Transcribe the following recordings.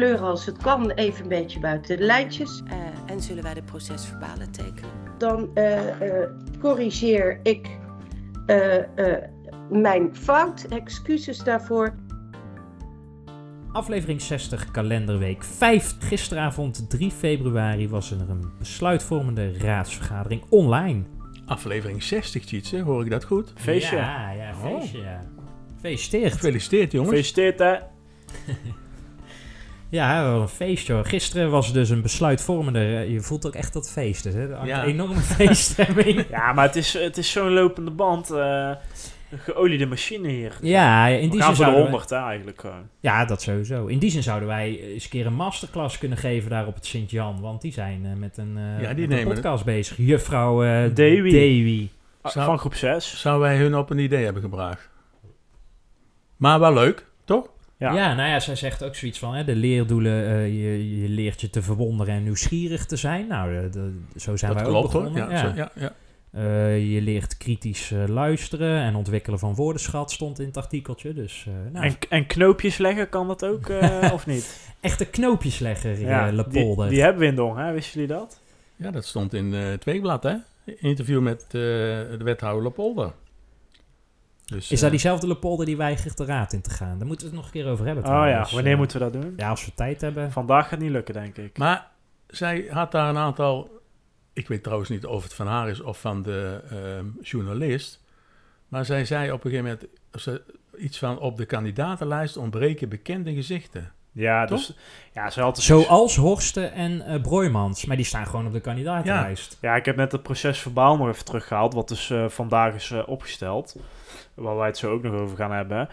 Kleuren als het kan, even een beetje buiten de lijntjes. Eh, en zullen wij de procesverbalen tekenen. Dan eh, eh, corrigeer ik eh, eh, mijn fout, excuses daarvoor. Aflevering 60, kalenderweek 5. Gisteravond 3 februari was er een besluitvormende raadsvergadering online. Aflevering 60, Tjitse, hoor ik dat goed? Feestje. Ja, ja, feestje, ja. Gefeliciteerd. Gefeliciteerd, jongens. Gefeliciteerd hè. Ja, wel een feestje hoor. Gisteren was dus een besluitvormende... Je voelt ook echt dat feest. Dus, hè? Ja. Een enorme feeststemming. Ja, maar het is, het is zo'n lopende band. eh, een geoliede machine hier. Ja, in die zin de zouden wij- 100 hè, eigenlijk gewoon. Ja, dat sowieso. In die zin zouden wij eens een keer een masterclass kunnen geven daar op het Sint-Jan. Want die zijn eh, met een, eh, Ja, die met een nemen- podcast bezig. Juffrouw eh Dewi. Dewi. Ah, Zou- Van groep 6. Zouden wij hun op een idee hebben gebracht? Maar wel leuk, toch? Ja. Ja. nou ja, zij zegt ook zoiets van... Hè, de leerdoelen, eh, je, je leert je te verwonderen en nieuwsgierig te zijn. Nou, de, de- zo zijn dat wij klopt ook hoor. begonnen. Ja, Ja. Zo, ja, ja. Eh, je leert kritisch eh, luisteren en ontwikkelen van woordenschat stond in het artikeltje. Dus eh, nou, En, en knoopjes leggen, kan dat ook eh, of niet? echte knoopjes leggen, Ja, ja, die, Lepolder. die hebben we in Dong, hè? Wisten jullie dat? ja, dat stond in eh, het weekblad, hè? Interview met eh, de wethouder Lepolder. Dus, Is eh, dat diezelfde Lepolder die weigert de raad in te gaan? Daar moeten we het nog een keer over hebben Oh ja, wanneer Eh, moeten we dat doen? Ja, als we tijd hebben. Vandaag gaat niet lukken, denk ik. Maar zij had daar een aantal... Ik weet trouwens niet of het van haar is of van de ehm, journalist. Maar zij zei op een gegeven moment ze, iets van... Op de kandidatenlijst ontbreken bekende gezichten. ja, toch? dus... Ja, ze had dus... Zoals Horsten en eh Broijmans. Maar die staan gewoon op de kandidatenlijst. Ja, ik heb net het proces verbaal nog even teruggehaald, wat dus eh, vandaag is eh, opgesteld. Waar wij het zo ook nog over gaan hebben.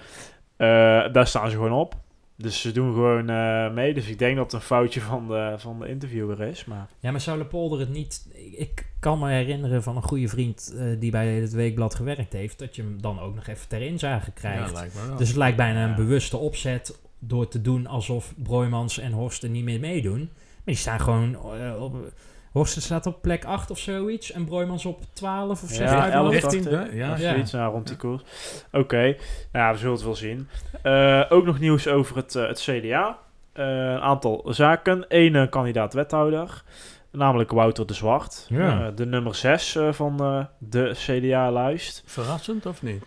Eh, daar staan ze gewoon op. Dus ze doen gewoon eh, mee. Dus ik denk dat het een foutje van de, van de interviewer is. Maar Ja, maar zou Lepolder het niet... Ik, kan me herinneren van een goede vriend eh, die bij het Weekblad gewerkt heeft... dat je hem dan ook nog even ter inzage krijgt. Ja, lijkt me wel. Dus het lijkt bijna een Ja. bewuste opzet door te doen alsof Broijmans en Horsten niet meer meedoen. Maar die staan gewoon op... Horsten staat op plek 8 of zoiets en Broijmans op 12 of zo. Ja, uit mijn hoofd. 11, 13, dacht ik. ja. Zoiets, nou, rond die koers. Oké, nou, ja, we zullen het wel zien. Eh, ook nog nieuws over het, eh, het CDA. Eh, een aantal zaken. Eén kandidaat wethouder, namelijk Wouter de Zwart. Ja. Eh, de nummer 6 van eh, de CDA-lijst. Verrassend of niet?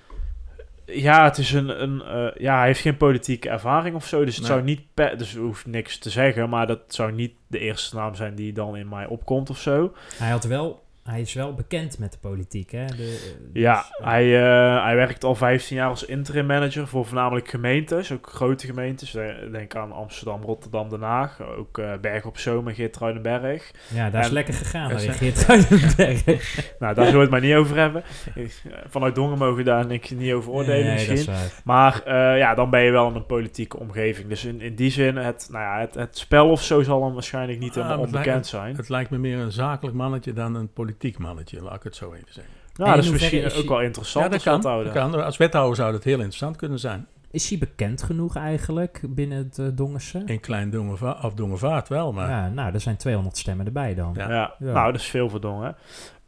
Ja, het is een, een eh, ja, hij heeft geen politieke ervaring of zo, dus het Nee. zou niet, per, dus hoeft niks te zeggen, maar dat zou niet de eerste naam zijn die dan in mij opkomt of zo. Hij, had wel, hij is wel bekend met de politiek, hè? De, Ja, dus, hij, eh, hij werkt al 15 jaar als interim manager voor voornamelijk gemeentes, ook grote gemeentes. Eh, Denk aan Amsterdam, Rotterdam, Den Haag, ook eh Berg op Zoom en Geertruidenberg. Ja, daar is lekker gegaan. Ja, Daar ze- reageert Ruidenberg. Nou, daar zullen we het maar niet over hebben. Ik- Vanuit Dongen mogen we daar niks niet over oordelen Nee, misschien. dat is waar. Maar eh, ja, dan ben je wel in een politieke omgeving. Dus in, in die zin, het, nou ja, het, het spel of zo zal hem waarschijnlijk niet Ah, helemaal onbekend lijkt- zijn. Het lijkt me meer een zakelijk mannetje dan een politiek mannetje, laat ik het zo even zeggen. Nou, dat is misschien is hij- ook wel interessant ja, dat als kan, wethouder. dat kan. Als wethouder zou dat heel interessant kunnen zijn. Is hij bekend genoeg eigenlijk binnen het uh, Dongense? In Klein Dongenva of Dongenvaart wel, maar... Ja, nou, er zijn 200 stemmen erbij dan. Ja. Ja. Ja. nou, dat is veel verdongen.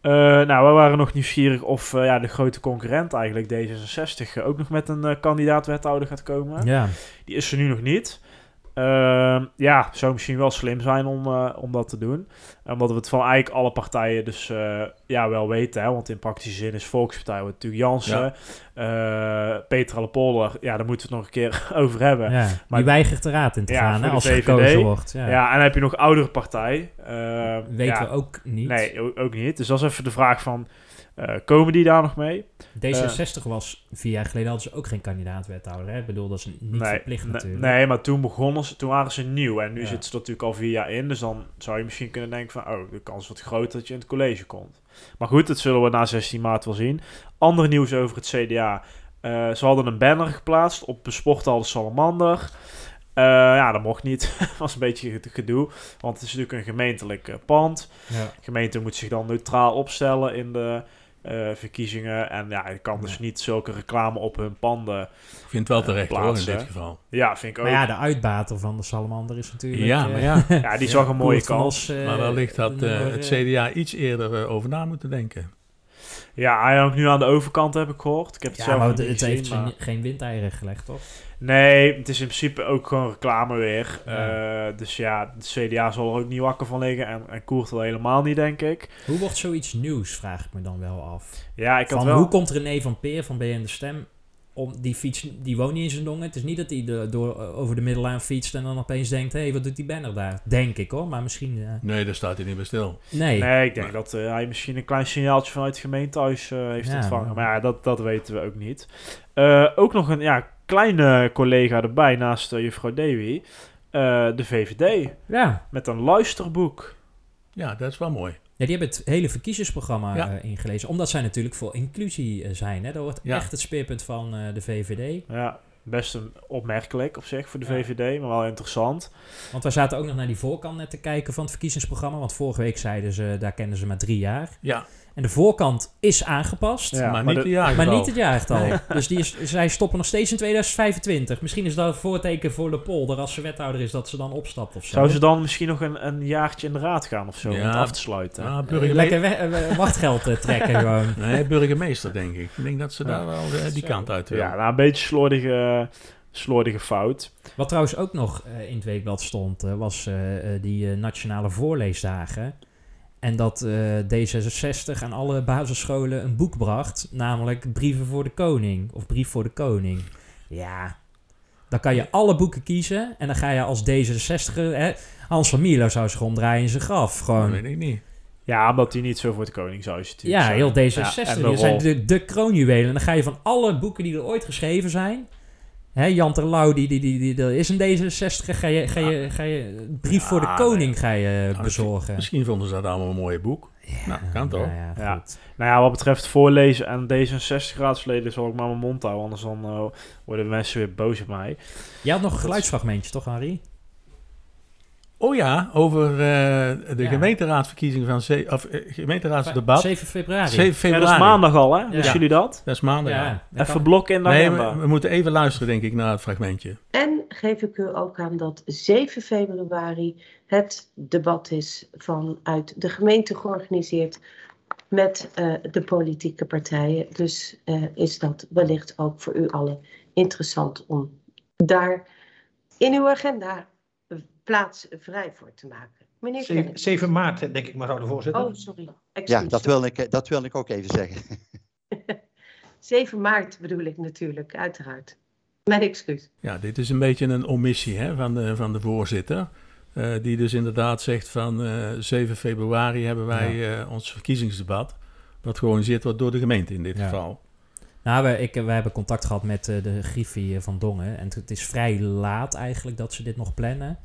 Eh nou, we waren nog nieuwsgierig of eh, ja, de grote concurrent eigenlijk, D66, eh, ook nog met een eh, kandidaat wethouder gaat komen. Ja. Die is er nu nog niet. Ehm, ja, zou misschien wel slim zijn om, eh, om dat te doen. Omdat we het van eigenlijk alle partijen dus eh, ja, wel weten. Hè? Want in praktische zin is Volkspartij natuurlijk Jansen. Eh Petra Lepolder, ja, daar moeten we het nog een keer over hebben. Ja, ja. Maar- die weigert de raad in te Ja, gaan hè, als VVD. gekozen wordt. Ja. en dan heb je nog oudere partij. eh, Weten ja, we ook niet. Nee, ook, niet. Dus dat is even de vraag van, eh, komen die daar nog mee? D66 was vier jaar geleden hadden ze ook geen kandidaat-wethouder. Hè? Ik bedoel, dat is niet nee, verplicht natuurlijk. Nee, maar toen begonnen ze, toen waren ze nieuw. En nu Ja. zitten ze er natuurlijk al vier jaar in. Dus dan zou je misschien kunnen denken van... Oh, de kans wat groter dat je in het college komt. Maar goed, dat zullen we na 16 maart wel zien. Ander nieuws over het CDA. Eh, ze hadden een banner geplaatst op de sporthal de Salamander. Eh, ja, dat mocht niet. was een beetje gedoe. Want het is natuurlijk een gemeentelijk eh, pand. Ja. De gemeente moet zich dan neutraal opstellen in de eh, verkiezingen. En ja, je kan dus Ja. niet zulke reclame op hun panden. Ik vind het wel terecht hoor, in dit geval. Ja, vind ik ook. Maar ja, de uitbater van de salamander is natuurlijk... Ja, eh, maar ja. Ja, die zag een mooie Koert kans. Eh, Maar wellicht had eh, het eh, CDA iets eerder eh, over na moeten denken. Ja, hij hangt nu aan de overkant, heb ik gehoord. Ik heb het Ja, zelf maar het, niet het heeft maar- geen windeieren gelegd, toch? Nee, het is in principe ook gewoon reclame weer. Ja. Eh, dus ja, de CDA zal er ook niet wakker van liggen. En, en Koert al helemaal niet, denk ik. Hoe wordt zoiets nieuws, vraag ik me dan wel af. Ja, ik had Van, wel... Hoe komt René van Peer van BN De Stem... Om die fiets, die woont niet in zijn dongen. Het is niet dat hij de, door, over de middellaan fietst en dan opeens denkt... Hé, hey, wat doet die banner daar? Denk ik hoor, maar misschien... eh, Nee, daar staat hij niet bij stil. nee. Nee, ik denk dat eh, hij misschien een klein signaaltje vanuit het gemeentehuis eh, heeft Ja, ontvangen. maar- Maar ja, dat, dat weten we ook niet. Eh, ook nog een ja, kleine collega erbij naast eh, juffrouw Davy. Eh, de VVD. Ja. Met een luisterboek. Ja, dat is wel mooi. Ja, die hebben het hele verkiezingsprogramma Ja. eh, ingelezen. Omdat zij natuurlijk voor inclusie zijn. Hè? Dat wordt Ja. echt het speerpunt van eh, de VVD. Ja, best een opmerkelijk op zich voor de Ja. VVD, maar wel interessant. Want wij zaten ook nog naar die voorkant net te kijken van het verkiezingsprogramma. Want vorige week zeiden ze, daar kennen ze maar drie jaar. Ja, En de voorkant is aangepast. Ja, maar, maar niet de-. Maar niet het jaartal. Dus die is, zij stoppen nog steeds in 2025. Misschien is dat een voorteken voor Le Polder als ze wethouder is dat ze dan opstapt of zo. Zou ze dan misschien nog een, een jaartje in de raad gaan of zo, om Ja. het af te sluiten? Ja, Eh, burgerme- lekker we- wachtgeld eh, trekken gewoon. Nee, burgemeester denk ik. Ik denk dat ze Ja. daar wel eh, die Zo. kant uit willen. Ja, nou, een beetje slordige, slordige fout. Wat trouwens ook nog eh, in het weekblad stond, eh, was eh, eh, die eh, nationale voorleesdagen. En dat eh, D66 aan alle basisscholen een boek bracht, namelijk Brieven voor de Koning. Of Brief voor de Koning. Ja, dan kan je alle boeken kiezen en dan ga je als D66... Hè, Hans van Mierlo zou zich omdraaien in zijn graf. Dat Gewoon weet ik niet. Ja, omdat hij niet zo voor het koningshuis is natuurlijk. Ja, zijn. heel Ja, D66. en de die zijn de, de kroonjuwelen. En dan ga je van alle boeken die er ooit geschreven zijn... Hè, Jan Terlouw, die, die, die, die, dat is een D66. Ga je, ga je, ga je brief voor de koning ga je Nou, bezorgen. Misschien vonden ze dat allemaal een mooi boek. nou, kan toch? Nou ja. Nou ja, wat betreft voorlezen en D66-raadsleden zal ik maar mijn mond houden. Anders dan eh, worden mensen weer boos op mij. Jij had nog een geluidsfragmentje, toch, Harry? Oh ja, over eh, de Ja. gemeenteraadsverkiezingen van... ze- Of eh, gemeenteraadsdebat. 7 februari. 7 Ja, februari. dat is maandag al, hè? Ja. Wisten jullie dat? Dat is maandag, ja. Even kan- blokken in de Nee, agenda. we, we moeten even luisteren, denk ik, naar het fragmentje. En geef ik u ook aan dat 7 februari het debat is vanuit de gemeente georganiseerd met eh, de politieke partijen. Dus eh, is dat wellicht ook voor u allen interessant om daar in uw agenda plaats vrij voor te maken. Meneer Zeven- Kennedy. 7 maart, denk ik, mevrouw de voorzitter. Oh, sorry. Ja, dat wil ik, dat wil ik ook even zeggen. 7 maart bedoel ik natuurlijk, uiteraard. Mijn excuus. Ja, dit is een beetje een omissie hè, van, de, van de voorzitter. eh, die dus inderdaad zegt van eh 7 februari hebben wij eh, ons verkiezingsdebat. Wat georganiseerd wordt door de gemeente in dit Ja. geval. Nou, we, ik, we hebben contact gehad met eh, de Griffie eh, van Dongen. En het is vrij laat eigenlijk dat ze dit nog plannen.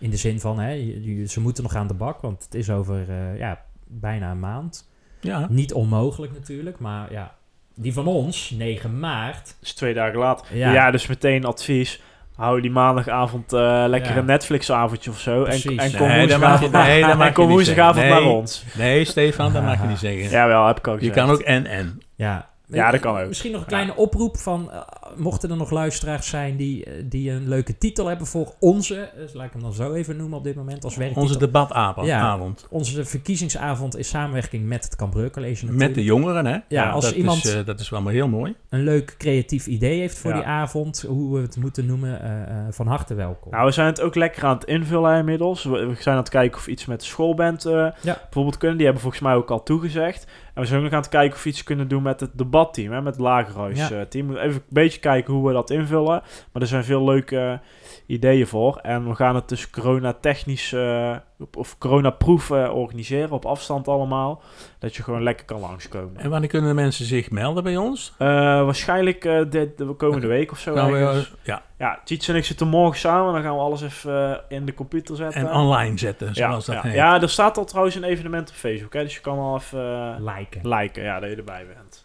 In de zin van, hè, je- ze moeten nog aan de bak, want het is over eh, ja, bijna een maand. Ja, Niet onmogelijk natuurlijk, maar ja, die van ons, 9 maart. Dat is twee dagen later. Ja. Ja, dus meteen advies. Hou die maandagavond eh, lekker Ja. een Netflix-avondje of zo. En, Precies. en kom Nee, je- woensdagavond, nee, en kom niet woensdagavond zeggen. naar Nee. ons. nee Stefan, dat mag je niet zeggen. Jawel, heb ik ook je gezegd. kan ook en-en. Ja, Ja, dat kan ook. Misschien nog een kleine oproep van, eh, mochten er nog luisteraars zijn die, eh, die een leuke titel hebben voor onze, eh, laat ik hem dan zo even noemen op dit moment, als werktitel. Onze debatavond. Ja. avond. Onze verkiezingsavond is samenwerking met het Cambreur College Met de jongeren, hè? Ja, als dat iemand- Is, eh, dat is wel maar heel mooi. een leuk creatief idee heeft voor Ja. die avond, hoe we het moeten noemen, eh, eh, van harte welkom. Nou, we zijn het ook lekker aan het invullen inmiddels. We, we zijn aan het kijken of we iets met de schoolband eh, bijvoorbeeld kunnen. Die hebben volgens mij ook al toegezegd. En we zijn ook nog aan het kijken of we iets kunnen doen met het debatteam, hè, met het lagerhuis-team. Even een beetje kijken hoe we dat invullen. Maar er zijn veel leuke eh, ideeën voor. En we gaan het dus corona-technisch eh, op- of corona-proef eh, organiseren, op afstand allemaal. Dat je gewoon lekker kan langskomen. En wanneer kunnen de mensen zich melden bij ons? Eh, waarschijnlijk eh, de, de komende week of zo. We, ja, Ja, Tietz en ik zitten morgen samen. Dan gaan we alles even in de computer zetten. en online zetten, ja, zoals dat ja. heet. ja, er staat al trouwens een evenement op Facebook. Hè, dus je kan al even Liken. liken. Ja, dat je erbij bent.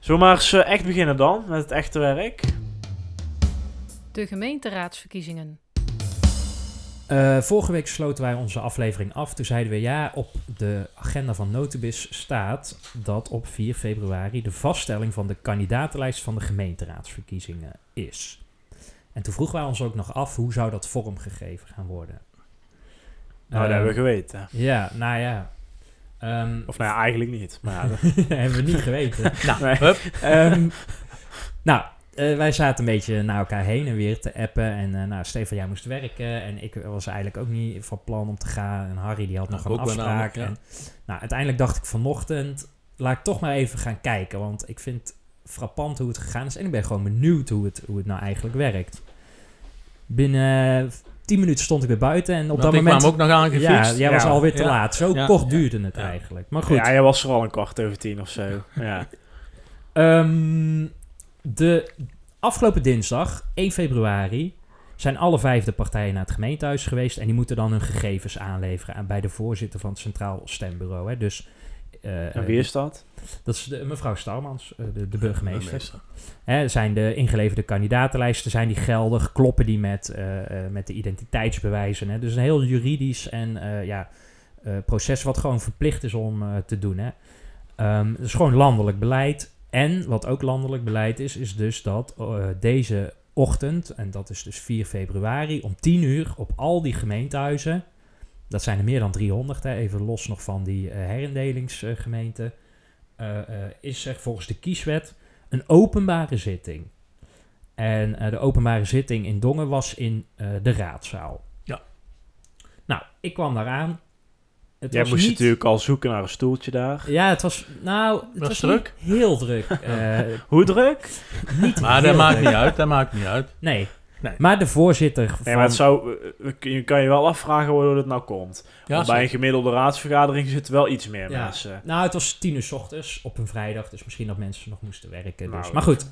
Zullen we maar eens eh, echt beginnen dan met het echte werk? De gemeenteraadsverkiezingen. Eh, vorige week sloten wij onze aflevering af. Toen zeiden we ja, op de agenda van Notibis staat dat op 4 februari de vaststelling van de kandidatenlijst van de gemeenteraadsverkiezingen is. En toen vroegen wij ons ook nog af hoe zou dat vormgegeven gaan worden. Nou, dat Ehm, hebben we geweten. Ja, nou ja. Ehm, Of nou ja, eigenlijk niet. Maar dat- hebben we niet geweten. nou, Nee. Hup. Ehm, nou, eh, wij zaten een beetje naar elkaar heen en weer te appen. En eh, nou, Stefan, jij moest werken. En ik was eigenlijk ook niet van plan om te gaan. En Harry, die had nog Nou, een ook wel afspraak. En, nou, uiteindelijk dacht ik vanochtend, laat ik toch maar even gaan kijken. Want ik vind het frappant hoe het gegaan is. En ik ben gewoon benieuwd hoe het, hoe het nou eigenlijk werkt. Binnen 10 minuten stond ik weer buiten. En op Want dat ik moment... kwam ook nog aangefietst. ja, jij was alweer te Ja. laat. Zo Ja. kort Ja. duurde het Ja. eigenlijk. Maar goed. ja, jij was er al een kwart over tien of zo. Ja. Ehm, de afgelopen dinsdag, 1 februari, zijn alle vijf de partijen naar het gemeentehuis geweest. En die moeten dan hun gegevens aanleveren aan, bij de voorzitter van het Centraal Stembureau. Hè. Dus, eh, En wie is dat? Dat is de, mevrouw Stouwmans, eh, de, de burgemeester. Hè, zijn de ingeleverde kandidatenlijsten zijn die geldig? Kloppen die met, eh, eh, met de identiteitsbewijzen? Hè? Dus een heel juridisch en eh, ja, eh, proces wat gewoon verplicht is om eh, te doen. Hè? Ehm, het is gewoon landelijk beleid. En wat ook landelijk beleid is, is dus dat eh, deze ochtend, en dat is dus 4 februari, om 10 uur op al die gemeentehuizen, dat zijn er meer dan 300, hè, even los nog van die eh, herindelingsgemeenten, eh, eh, is er volgens de kieswet een openbare zitting. En eh, de openbare zitting in Dongen was in eh, de raadzaal. Ja. Nou, ik kwam daar aan. Het Jij was moest niet- natuurlijk al zoeken naar een stoeltje daar. Ja, het was... Nou, het Was was, druk? niet heel druk. Eh, Hoe druk? niet Maar dat maakt niet uit, dat maakt niet uit. Nee. Nee. Maar de voorzitter van... Nee, maar het zou, eh, je kan je wel afvragen waardoor het nou komt. Ja, Want bij een gemiddelde raadsvergadering zitten wel iets meer Ja. mensen. Nou, het was tien uur 's ochtends op een vrijdag, dus misschien dat mensen nog moesten werken. Nou, dus. Maar goed,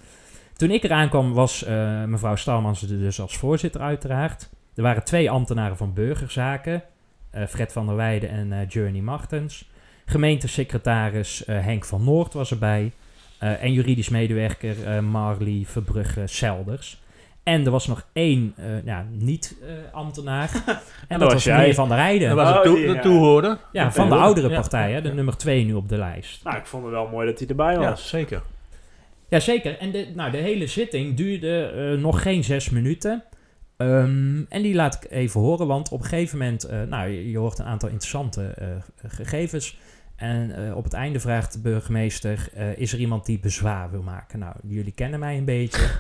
toen ik eraan kwam was eh, mevrouw Staalmans er dus als voorzitter uiteraard. Er waren twee ambtenaren van burgerzaken, eh, Fred van der Weijden en eh, Journey Martens. Gemeentesecretaris eh, Henk van Noord was erbij. eh, en juridisch medewerker eh, Marlie Verbrugge-Selders. En er was nog één eh, ja, niet-ambtenaar. en dat, was was jij. meneer Van der Heijden. Dat was Oh, de, toe- de ja. toehoorder. Ja, van de Ja. oudere Ja. partij, hè, de Ja. nummer twee nu op de lijst. Nou, ik vond het wel mooi dat hij erbij Ja, was. zeker. Jazeker, en de, nou, de hele zitting duurde eh, nog geen zes minuten. Ehm, en die laat ik even horen, want op een gegeven moment, eh, nou, je, je hoort een aantal interessante eh, gegevens. En eh, op het einde vraagt de burgemeester, eh, is er iemand die bezwaar wil maken? Nou, jullie kennen mij een beetje.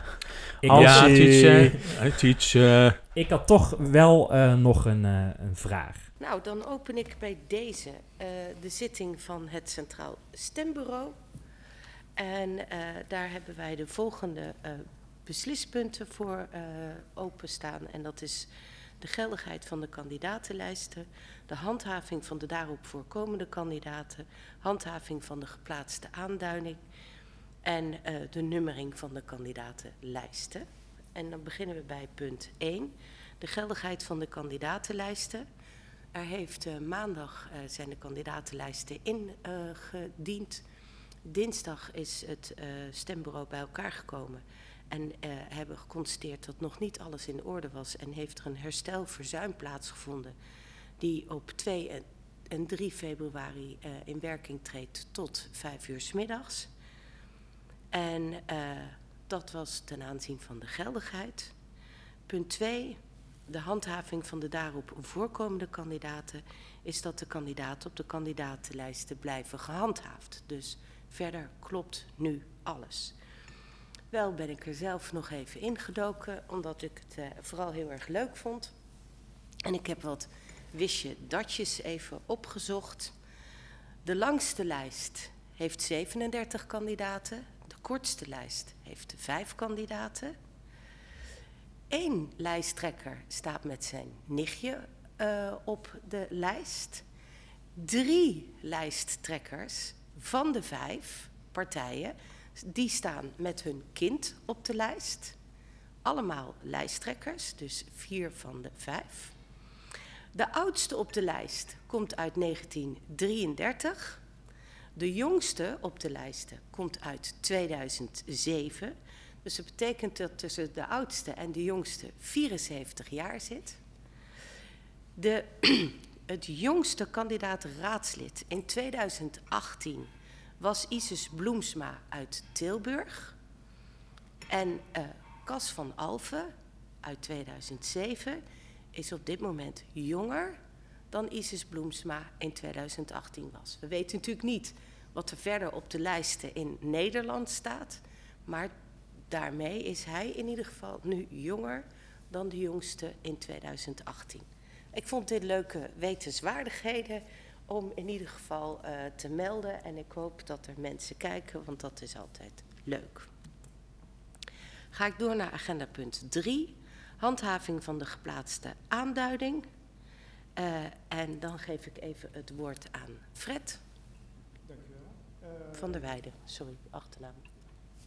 Ik, Als ja, eh, Tietje. ik had toch wel eh, nog een, eh, een vraag. Nou, dan open ik bij deze eh, de zitting van het Centraal Stembureau. En eh, daar hebben wij de volgende eh, beslispunten voor eh, openstaan. En dat is de geldigheid van de kandidatenlijsten, de handhaving van de daarop voorkomende kandidaten, handhaving van de geplaatste aanduiding en eh, de nummering van de kandidatenlijsten. En dan beginnen we bij punt 1, de geldigheid van de kandidatenlijsten. Er heeft eh, maandag eh, zijn de kandidatenlijsten ingediend. Dinsdag is het stembureau bij elkaar gekomen en eh, hebben geconstateerd dat nog niet alles in orde was en heeft er een herstelverzuim plaatsgevonden die op 2 en, en 3 februari eh, in werking treedt tot 5 uur 's middags. En eh, dat was ten aanzien van de geldigheid. Punt 2, de handhaving van de daarop voorkomende kandidaten is dat de kandidaten op de kandidatenlijsten blijven gehandhaafd. Dus verder klopt nu alles. Wel ben ik er zelf nog even ingedoken, omdat ik het eh, vooral heel erg leuk vond. En ik heb wat wistje datjes even opgezocht. De langste lijst heeft 37 kandidaten. De kortste lijst heeft 5 kandidaten. Eén lijsttrekker staat met zijn nichtje eh, op de lijst. Drie lijsttrekkers van de vijf partijen, die staan met hun kind op de lijst. Allemaal lijsttrekkers, dus vier van de vijf. De oudste op de lijst komt uit 1933. De jongste op de lijsten komt uit 2007. Dus dat betekent dat tussen de oudste en de jongste 74 jaar zit. De, het jongste kandidaat raadslid in 2018 was Isis Bloemsma uit Tilburg. En uh, Cas van Alphen uit 2007 is op dit moment jonger dan Isis Bloemsma in 2018 was. We weten natuurlijk niet wat er verder op de lijsten in Nederland staat, maar daarmee is hij in ieder geval nu jonger dan de jongste in 2018. Ik vond dit leuke wetenswaardigheden om in ieder geval uh, te melden en ik hoop dat er mensen kijken, want dat is altijd leuk. Ga ik door naar agenda punt 3, handhaving van de geplaatste aanduiding. Uh, en dan geef ik even het woord aan Fred. Dank u van der Weijden, sorry, achternaam.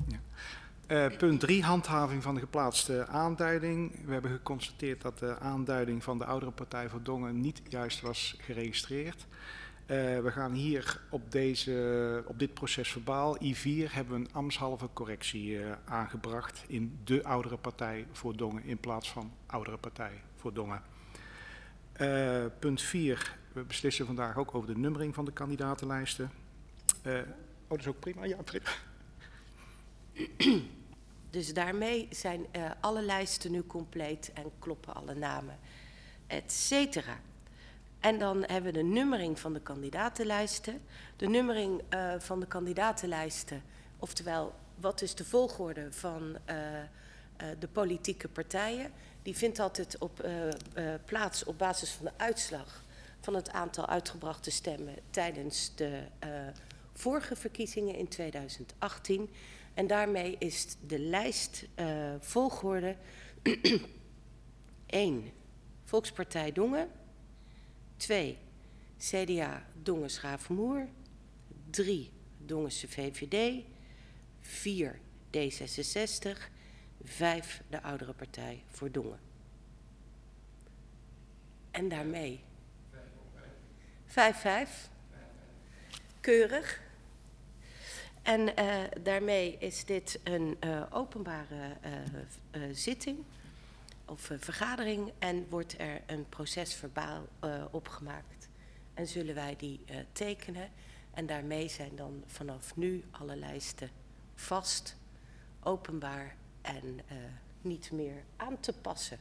Ja. Uh, punt 3, handhaving van de geplaatste aanduiding. We hebben geconstateerd dat de aanduiding van de oudere partij voor Dongen niet juist was geregistreerd. Uh, we gaan hier op, deze, op dit proces verbaal, I4, hebben we een ambtshalve correctie uh, aangebracht in de oudere partij voor Dongen in plaats van oudere partij voor Dongen. Uh, punt 4, we beslissen vandaag ook over de nummering van de kandidatenlijsten. oh, dat is ook prima, ja prima. Dus daarmee zijn alle lijsten nu compleet en kloppen alle namen, et cetera. En dan hebben we de nummering van de kandidatenlijsten. De nummering uh, van de kandidatenlijsten, oftewel wat is de volgorde van uh, de politieke partijen, die vindt altijd op, plaats op basis van de uitslag van het aantal uitgebrachte stemmen tijdens de vorige verkiezingen in 2018. En daarmee is de lijst volgorde 1. Volkspartij Dongen. 2. CDA Dongen Schaafmoer. 3. Dongense VVD. 4. D66. 5. De oudere partij voor Dongen. En daarmee 5-5. Keurig. En uh, daarmee is dit een uh, openbare uh, zitting of vergadering en wordt er een procesverbaal opgemaakt. En zullen wij die tekenen. En daarmee zijn dan vanaf nu alle lijsten vast, openbaar en niet meer aan te passen.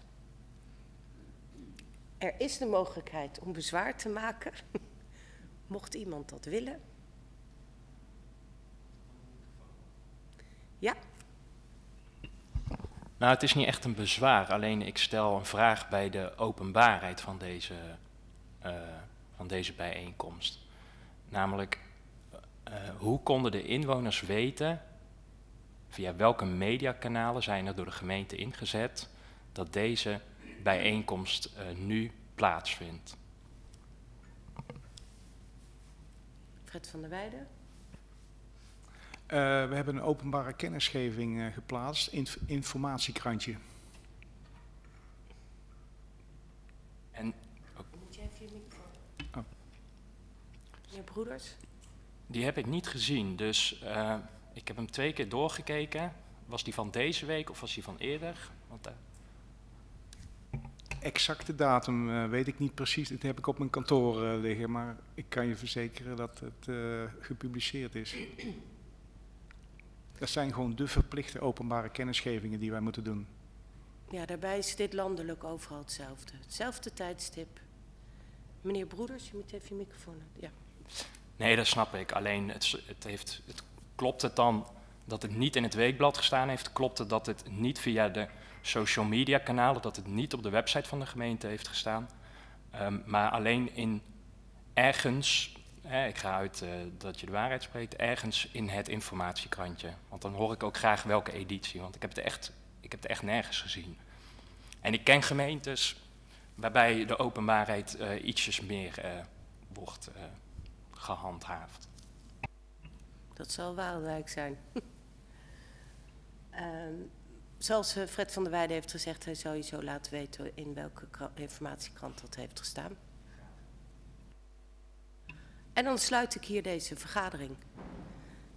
Er is de mogelijkheid om bezwaar te maken, mocht iemand dat willen. Ja. Nou, het is niet echt een bezwaar, alleen ik stel een vraag bij de openbaarheid van deze, uh, van deze bijeenkomst. Namelijk, uh, hoe konden de inwoners weten, via welke mediakanalen zijn er door de gemeente ingezet, dat deze bijeenkomst uh, nu plaatsvindt? Fred van der Weijden. Uh, we hebben een openbare kennisgeving uh, geplaatst, inf informatiekrantje. En. Oh. Moet jij even je microfoon? Oh. Je broeders? Die heb ik niet gezien, dus uh, ik heb hem twee keer doorgekeken. Was die van deze week of was die van eerder? Want, Exacte datum weet ik niet precies. Dat heb ik op mijn kantoor liggen, maar ik kan je verzekeren dat het gepubliceerd is. Dat zijn gewoon de verplichte openbare kennisgevingen die wij moeten doen. Ja, daarbij is dit landelijk overal hetzelfde. Hetzelfde tijdstip. Meneer Broeders, je moet even je microfoon. Ja. Nee, dat snap ik. Alleen het, het, heeft, het klopt het dan dat het niet in het weekblad gestaan heeft? Klopt het dat het niet via de social media kanalen, dat het niet op de website van de gemeente heeft gestaan? Um, maar alleen in ergens ik ga uit uh, dat je de waarheid spreekt, ergens in het informatiekrantje. Want dan hoor ik ook graag welke editie, want ik heb het echt, ik heb het echt nergens gezien. En ik ken gemeentes waarbij de openbaarheid uh, ietsjes meer uh, wordt gehandhaafd. Dat zal Waalwijk zijn. Ehm, zoals Fred van der Weijden heeft gezegd, hij zou je zo laten weten in welke informatiekrant dat heeft gestaan. En dan sluit ik hier deze vergadering.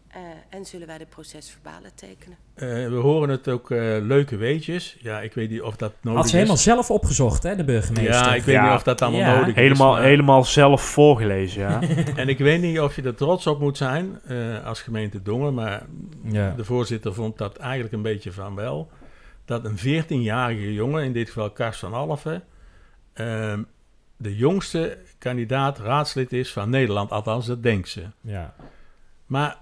Eh, en zullen wij de procesverbalen tekenen. Eh, we horen het ook eh, leuke weetjes. Ja, ik weet niet of dat nodig Had ze is. helemaal zelf opgezocht, hè, de burgemeester. Ja, ik weet Ja. niet of dat allemaal Ja. nodig is. Helemaal, maar- helemaal zelf voorgelezen, ja. En ik weet niet of je er trots op moet zijn eh, als gemeente Dongen, maar Ja. de voorzitter vond dat eigenlijk een beetje van wel. Dat een 14-jarige jongen, in dit geval Kars van Alphen, ehm, de jongste kandidaat raadslid is van Nederland. Althans, dat denkt ze. Ja. Maar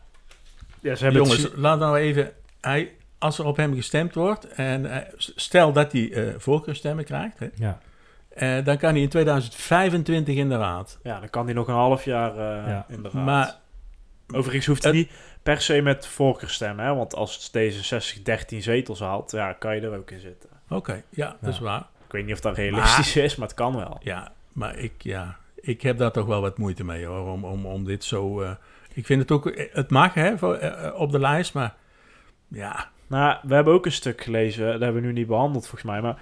ja ze hebben jongens, het, laat nou even... Hij, als er op hem gestemd wordt, en eh, stel dat hij eh voorkeurstemmen krijgt, hè, Ja. eh, dan kan hij in 2025 in de raad. ja, dan kan hij nog een half jaar Ja. in de raad. Maar Overigens hoeft hij niet per se met voorkeur stemmen, hè? want als D66 13 zetels haalt, ja, kan je er ook in zitten. oké, ja, dat is waar. Ik weet niet of dat realistisch is, maar het kan wel. Ja, maar ik, ja, ik heb daar toch wel wat moeite mee hoor, om, om, om dit zo... eh, ik vind het ook, eh, het mag hè, voor, eh, op de lijst, maar ja, Nou, we hebben ook een stuk gelezen, dat hebben we nu niet behandeld volgens mij, maar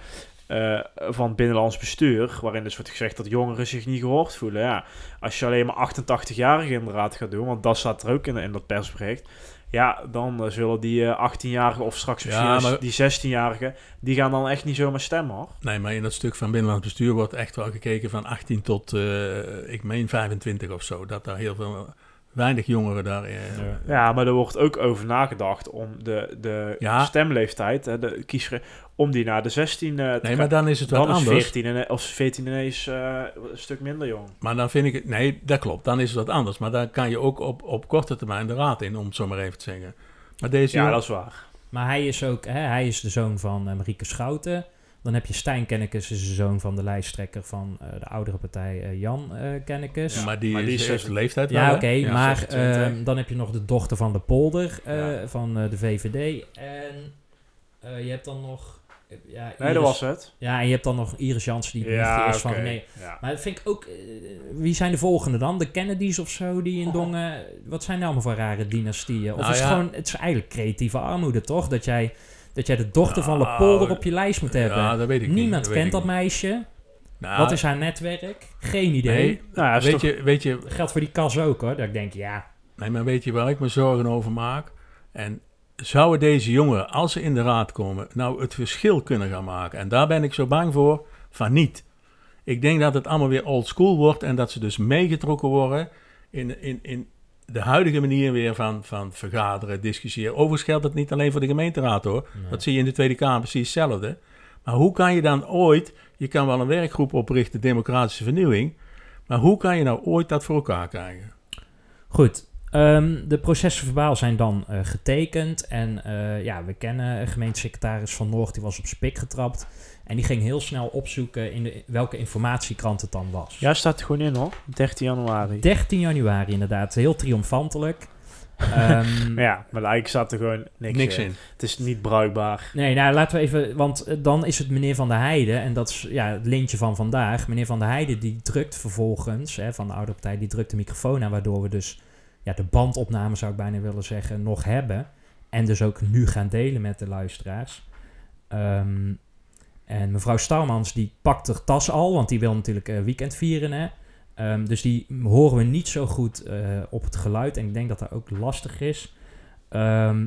van binnenlands bestuur, waarin dus wordt gezegd dat jongeren zich niet gehoord voelen. Ja, als je alleen maar 88-jarigen in de raad gaat doen, want dat staat er ook in, in dat persbericht, ja, dan eh, zullen die eh, 18-jarigen of straks Ja, misschien maar- die 16-jarigen, die gaan dan echt niet zomaar stemmen hoor. nee, maar in dat stuk van binnenlands bestuur wordt echt wel gekeken van 18 tot, eh, ik meen 25 of zo. Dat daar heel veel, weinig jongeren daar... eh, Ja, maar er wordt ook over nagedacht om de, de Ja. stemleeftijd, hè, de kiesre, om die naar de 16 eh, te Nee, maar dan is het wat dan is anders. 14 ine- of 14 ineens eh, een stuk minder jong. Maar dan vind ik het... Nee, dat klopt. Dan is het wat anders. Maar dan kan je ook op, op korte termijn de raad in, om het zo maar even te zeggen. Maar deze Ja, jongen- dat is waar. Maar hij is ook, hè, hij is de zoon van eh, Marieke Schouten. Dan heb je Stijn Kennekes, is de zoon van de lijsttrekker van eh, de oudere partij eh, Jan eh Kennekes. Ja, maar die, Maar die is, zes- de leeftijd Ja, oké? Ja, maar 26. ehm, dan heb je nog de dochter van de polder eh, Ja. van eh, de VVD. En eh, je hebt dan nog... Ja, Nee, dat was het. Ja, en je hebt dan nog Iris Jansen, die Ja, is van. Ja. Maar dat vind ik ook... wie zijn de volgende dan? De Kennedys of zo, die in Dongen... Wat zijn nou allemaal voor rare dynastieën? Of Nou is het ja. gewoon... Het is eigenlijk creatieve armoede, toch? Dat jij, dat jij de dochter van Nou, Lepolder op je lijst moet hebben. Ja, dat weet ik niet. Niemand kent ik dat niet. meisje. Nou, Wat is haar netwerk? Geen idee. Nee, Nou weet, toch- je, weet je, geldt voor die kas ook, hoor. Dat ik denk, ja... Nee, maar weet je waar ik me zorgen over maak? En zouden deze jongeren, als ze in de raad komen, nou het verschil kunnen gaan maken? En daar ben ik zo bang voor van niet. Ik denk dat het allemaal weer old school wordt en dat ze dus meegetrokken worden in, in, in de huidige manier weer van, van vergaderen, discussiëren. Overigens geldt het niet alleen voor de gemeenteraad hoor. Nee. Dat zie je in de Tweede Kamer precies hetzelfde. Maar hoe kan je dan ooit, je kan wel een werkgroep oprichten, democratische vernieuwing, maar hoe kan je nou ooit dat voor elkaar krijgen? Goed. Ehm, de processen verbaal zijn dan eh, getekend. En eh, ja, we kennen gemeentesecretaris Van Noord, die was op spik getrapt. En die ging heel snel opzoeken in de, welke informatiekrant het dan was. Ja, staat er gewoon in hoor. 13 januari. 13 januari inderdaad, heel triomfantelijk. Ehm, ja, maar eigenlijk staat er gewoon niks, Niks in. in. Het is niet bruikbaar. Nee, nou laten we even, want eh, dan is het meneer Van der Heijden, en dat is ja, het lintje van vandaag. Meneer Van der Heijden die drukt vervolgens, hè, van de oude partij, die drukt de microfoon aan, waardoor we dus ja, de bandopname, zou ik bijna willen zeggen, nog hebben. En dus ook nu gaan delen met de luisteraars. Ehm, en mevrouw Stouwmans die pakt haar tas al, want die wil natuurlijk eh, weekend vieren. Hè? Ehm, dus die horen we niet zo goed eh, op het geluid. En ik denk dat dat ook lastig is. Ehm,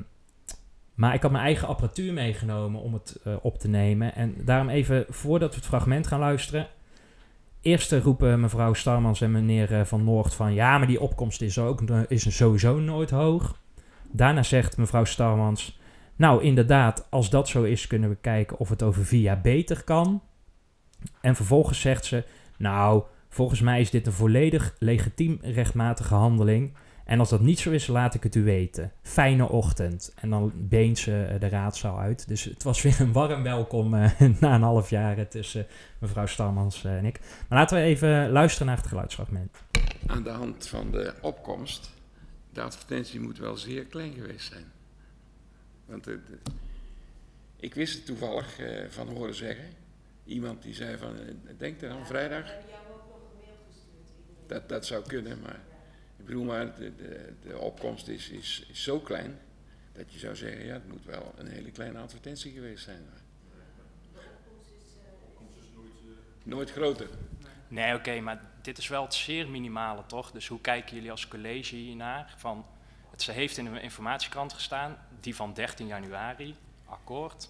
maar ik had mijn eigen apparatuur meegenomen om het eh, op te nemen. En daarom even, voordat we het fragment gaan luisteren... Eerst eh, roepen mevrouw Starmans en meneer eh, Van Noord van... ja, maar die opkomst is, ook, is sowieso nooit hoog. Daarna zegt mevrouw Starmans... nou, inderdaad, als dat zo is... kunnen we kijken of het over via beter kan. En vervolgens zegt ze... nou, volgens mij is dit een volledig legitiem rechtmatige handeling... En als dat niet zo is, laat ik het u weten. Fijne ochtend. En dan beent ze eh, de raadzaal uit. Dus het was weer een warm welkom eh, na een half jaar eh, tussen mevrouw Starmans en ik. Maar laten we even luisteren naar het geluidsfragment. Aan de hand van de opkomst, de advertentie moet wel zeer klein geweest zijn. Want de- ik wist het toevallig van horen zeggen. Iemand die zei van, denk er aan vrijdag. Dat, dat zou kunnen, maar ik bedoel maar, de, de, de opkomst is, is, is zo klein dat je zou zeggen, ja, het moet wel een hele kleine advertentie geweest zijn. Nooit groter. Nee, oké, maar dit is wel het zeer minimale, toch? Dus hoe kijken jullie als college hiernaar? Van, het ze heeft in de informatiekrant gestaan, die van 13 januari, akkoord.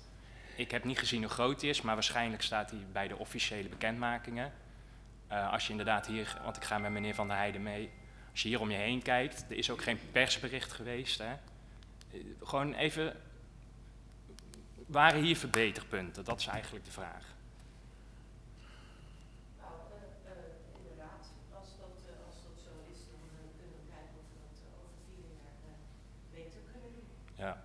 Ik heb niet gezien hoe groot die is, maar waarschijnlijk staat hij bij de officiële bekendmakingen. Uh, als je inderdaad hier, want ik ga met meneer Van der Heijden mee, als je hier om je heen kijkt, er is ook geen persbericht geweest. Hè? Uh, gewoon even, waren hier verbeterpunten? Dat is eigenlijk de vraag. Ja.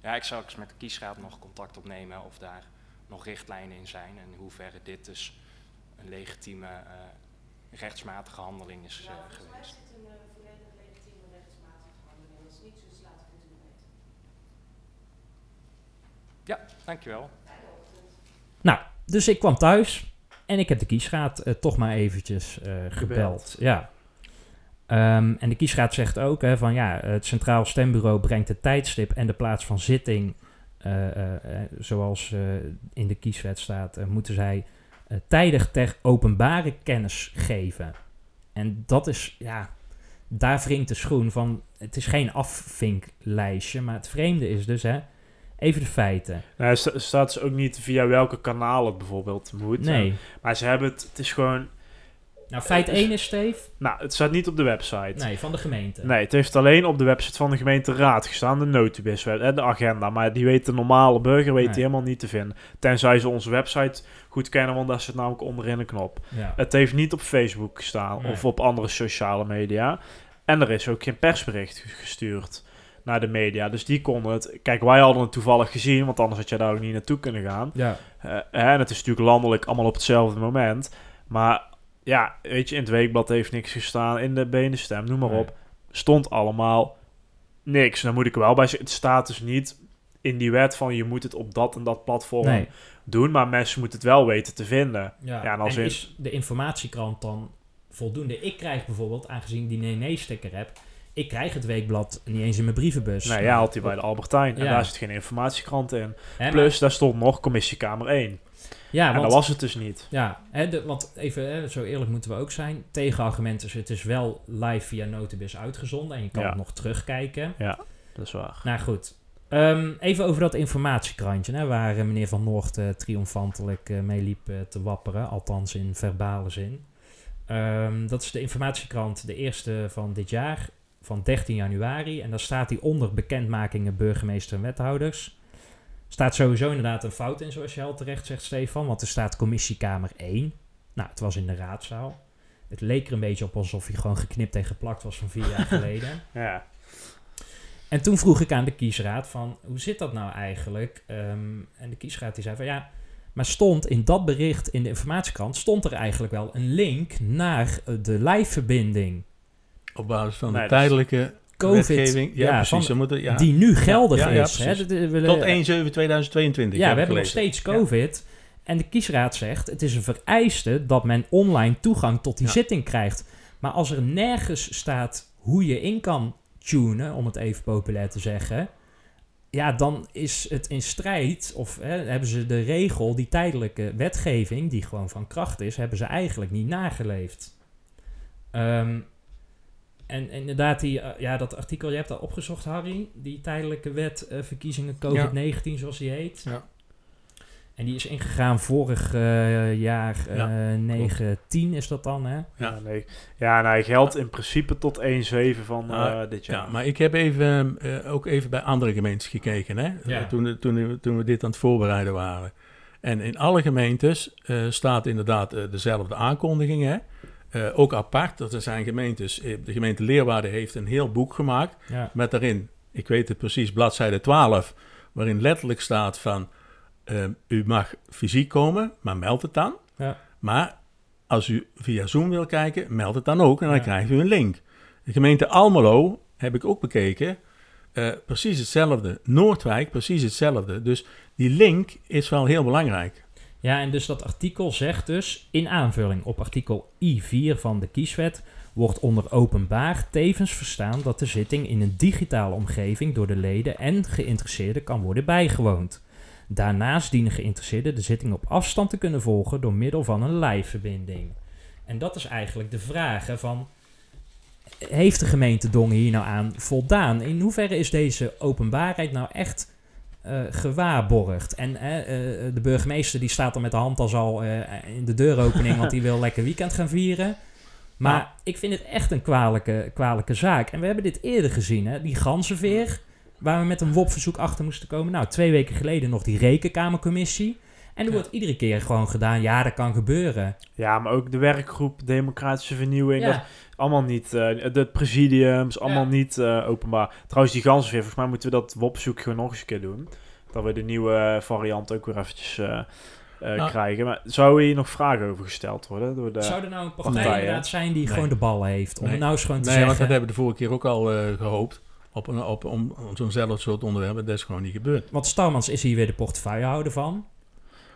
ja, ik zou eens met de kiesraad nog contact opnemen of daar nog richtlijnen in zijn en in hoeverre dit dus een legitieme uh, rechtsmatige handeling is uh, geweest. Volgens mij is het een uh, volledig legitieme rechtsmatige handeling. Als niet zo is, laat ik het u weten. Ja, dankjewel. Nou, dus ik kwam thuis en ik heb de kiesraad uh, toch maar eventjes gebeld. gebeld. Ja. Um, en de kiesraad zegt ook hè, van ja, het Centraal Stembureau brengt het tijdstip en de plaats van zitting, uh, uh, zoals in de kieswet staat, moeten zij tijdig ter openbare kennis geven. En dat is, ja, daar wringt de schoen van, het is geen afvinklijstje, maar het vreemde is dus, hè, even de feiten. Nou, staat dus ook niet via welke kanaal het bijvoorbeeld moet. Nee. Maar ze hebben het, het is gewoon nou, feit 1 is, Steve? Nou, het staat niet op de website. Nee, van de gemeente. Nee, het heeft alleen op de website van de gemeenteraad gestaan, de notibus en de agenda. Maar die weet de normale burger weet die helemaal niet te vinden. Tenzij ze onze website goed kennen, want daar zit namelijk onderin een knop. Ja. Het heeft niet op Facebook gestaan Nee. of op andere sociale media. En er is ook geen persbericht gestuurd naar de media. Dus die konden het... Kijk, wij hadden het toevallig gezien, want anders had je daar ook niet naartoe kunnen gaan. Ja. Eh, en het is natuurlijk landelijk allemaal op hetzelfde moment. Maar ja, weet je, in het weekblad heeft niks gestaan, in de benenstem, noem maar Nee. op. Stond allemaal niks. Dan moet ik wel bij het staat dus niet in die wet van je moet het op dat en dat platform Nee. doen, maar mensen moeten het wel weten te vinden. Ja, en als en in- is de informatiekrant dan voldoende? Ik krijg bijvoorbeeld, aangezien ik die nee-nee-sticker heb, ik krijg het weekblad niet eens in mijn brievenbus. Nou ja, had hij bij de Albertijn. En Ja. daar zit geen informatiekrant in. Plus, daar stond nog commissiekamer 1. Ja, en want- dat was het dus niet. Ja, hè, de, want even, hè, zo eerlijk moeten we ook zijn. Tegenargument is, het is wel live via Notibus uitgezonden en je kan Ja. het nog terugkijken. Ja, dat is waar. Nou goed, Ehm, even over dat informatiekrantje, hè, waar eh, meneer Van Noort eh, triomfantelijk eh, mee liep te wapperen, althans in verbale zin. Ehm, dat is de informatiekrant, de eerste van dit jaar, van 13 januari. En daar staat hij onder bekendmakingen burgemeester en wethouders. Staat sowieso inderdaad een fout in, zoals je al terecht zegt, Stefan. Want er staat commissiekamer 1. Nou, het was in de raadzaal. Het leek er een beetje op alsof hij gewoon geknipt en geplakt was van vier jaar geleden. Ja. En toen vroeg ik aan de kiesraad van, hoe zit dat nou eigenlijk? Ehm, en de kiesraad die zei van, ja, maar stond in dat bericht in de informatiekrant, stond er eigenlijk wel een link naar eh, de live-verbinding. Op basis van Nee, de tijdelijke COVID, wetgeving. Ja, ja, precies. van- ze moeten, ja. die nu geldig Ja, ja, is. hè? we- Tot 1-7-2022. Ja, heb we hebben nog steeds COVID. En de kiesraad zegt, het is een vereiste dat men online toegang tot die Ja. zitting krijgt. Maar als er nergens staat hoe je in kan tunen, om het even populair te zeggen... Ja, dan is het in strijd, of hè, hebben ze de regel, die tijdelijke wetgeving, die gewoon van kracht is, hebben ze eigenlijk niet nageleefd. Ehm, en inderdaad, die, eh, ja, dat artikel, je hebt dat opgezocht, Harry, die tijdelijke wet eh, verkiezingen COVID-19, zoals die heet. Ja. En die is ingegaan vorig eh, jaar eh Ja, 9, 10 is dat dan, hè? Ja, nee. Ja, nou, geldt in principe tot 1,7 van dit jaar. Ja, maar ik heb even, eh, ook even bij andere gemeentes gekeken, hè? Ja. Toen, toen, toen we dit aan het voorbereiden waren. En in alle gemeentes eh, staat inderdaad dezelfde aankondiging, hè? Eh, ook apart, dat er zijn gemeentes, eh, de gemeente Leerwaarde heeft een heel boek gemaakt Ja. met daarin, ik weet het precies, bladzijde 12, waarin letterlijk staat van, eh, u mag fysiek komen, maar meld het dan. Ja. Maar als u via Zoom wil kijken, meld het dan ook en dan Ja. krijgt u een link. De gemeente Almelo heb ik ook bekeken. precies hetzelfde. Noordwijk, precies hetzelfde. Dus die link is wel heel belangrijk. Ja, en dus dat artikel zegt dus, in aanvulling op artikel I4 van de kieswet, wordt onder openbaar tevens verstaan dat de zitting in een digitale omgeving door de leden en geïnteresseerden kan worden bijgewoond. Daarnaast dienen geïnteresseerden de zitting op afstand te kunnen volgen door middel van een live-verbinding. En dat is eigenlijk de vraag van, heeft de gemeente Dongen hier nou aan voldaan? In hoeverre is deze openbaarheid nou echt eh, gewaarborgd? En eh, eh, de burgemeester die staat er met de handtas al in de deuropening, want die wil lekker weekend gaan vieren. Maar ik vind het echt een kwalijke, kwalijke zaak. En we hebben dit eerder gezien, hè? die ganzenveer, waar we met een WOP-verzoek achter moesten komen. Nou, twee weken geleden nog die rekenkamercommissie. En er wordt iedere keer gewoon gedaan, ja, dat kan gebeuren. Ja, maar ook de werkgroep Democratische Vernieuwing. Ja. Dat allemaal niet. eh, de presidiums, allemaal Ja. niet eh, openbaar. Trouwens, die ganzenveer, volgens mij moeten we dat WOP-zoek gewoon nog eens een keer doen. Dat we de nieuwe variant ook weer eventjes eh, eh, Nou. krijgen. Maar zou hier nog vragen over gesteld worden? Door de Zou er nou een partij partijen? inderdaad zijn die Nee. gewoon de ballen heeft? Om Nee. het nou eens gewoon te Nee, zeggen... want dat hebben we de vorige keer ook al eh, gehoopt. Op, een, op om, om zo'nzelfde soort onderwerpen. Dat is gewoon niet gebeurd. Want Starmans is hier weer de portefeuillehouder van.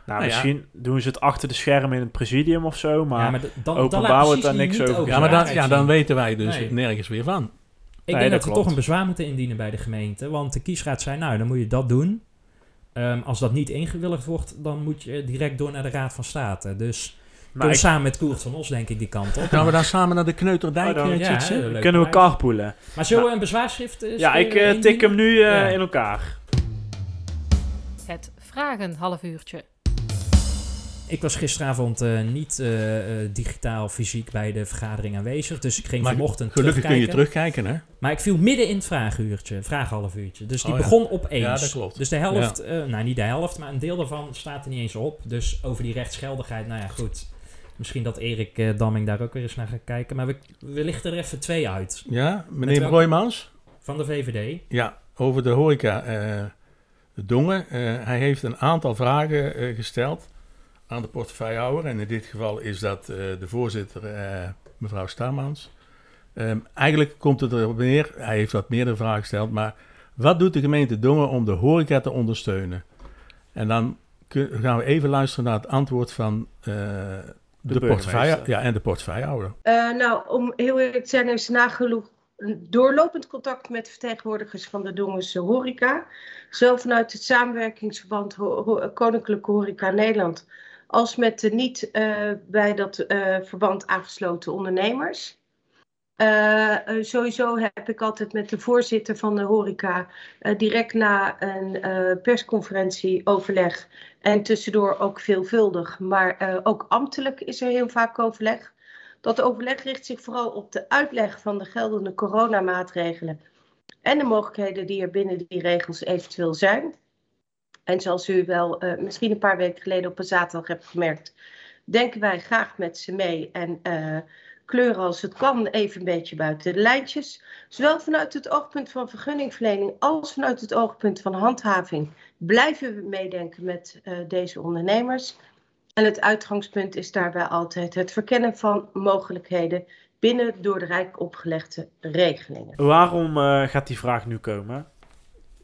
Nou, Nou ja. misschien doen ze het achter de schermen in het presidium of zo. Maar, ja, maar dan, dan openbaar laat wordt daar niks over Ja, maar dan, ja, dan weten wij dus Nee. nergens weer van. Ik Nee, denk dat dat we toch een bezwaar moeten indienen bij de gemeente. Want de kiesraad zei, nou, dan moet je dat doen. Ehm, als dat niet ingewilligd wordt, dan moet je direct door naar de Raad van State. Dus maar kom ik- samen met Koert van Os, denk ik, die kant op. Gaan we dan samen naar de Kneuterdijk? Oh, dan- eh, ja, leuk kunnen we carpoolen. Maar zullen we een bezwaarschrift eh, Ja, ik eh, tik hem nu eh, Ja. in elkaar. Het vragen half uurtje. Ik was gisteravond eh, niet eh, eh, digitaal fysiek bij de vergadering aanwezig. Dus ik ging Maar vanochtend gelukkig kun je terugkijken. hè? Maar ik viel midden in het vraaguurtje, vraaghalf uurtje. Dus die Oh ja. begon opeens. Ja, dat klopt. Dus de helft, nou niet de helft, maar een deel daarvan staat er niet eens op. Dus over die rechtsgeldigheid, nou ja, goed. Misschien dat Erik Damming daar ook weer eens naar gaat kijken. Maar we, we lichten er even twee uit. Ja, meneer Broijmans? Van de VVD. Ja, over de horeca. de Dongen. hij heeft een aantal vragen gesteld aan de portefeuillehouder. En in dit geval is dat eh, de voorzitter, eh, mevrouw Starmans. Ehm, eigenlijk komt het erop neer, hij heeft wat meerdere vragen gesteld, maar wat doet de gemeente Dongen om de horeca te ondersteunen? En dan kun- gaan we even luisteren naar het antwoord van eh, de, portefeuille, burgemeester. ja, en de portefeuillehouder. Eh, nou, om heel eerlijk te zijn, is nagenoeg een doorlopend contact met vertegenwoordigers van de Dongense horeca. Zowel vanuit het samenwerkingsverband Ho- Ho- Koninklijke Horeca Nederland, als met de niet eh, bij dat eh, verband aangesloten ondernemers. Eh, sowieso heb ik altijd met de voorzitter van de horeca direct na een persconferentie overleg. En tussendoor ook veelvuldig, maar ook ambtelijk is er heel vaak overleg. Dat overleg richt zich vooral op de uitleg van de geldende coronamaatregelen en de mogelijkheden die er binnen die regels eventueel zijn. En zoals u wel eh, misschien een paar weken geleden op een zaterdag hebt gemerkt, denken wij graag met ze mee en eh, kleuren als het kan even een beetje buiten de lijntjes. Zowel vanuit het oogpunt van vergunningverlening als vanuit het oogpunt van handhaving blijven we meedenken met eh, deze ondernemers. En het uitgangspunt is daarbij altijd het verkennen van mogelijkheden binnen door de Rijk opgelegde regelingen. Waarom gaat die vraag nu komen?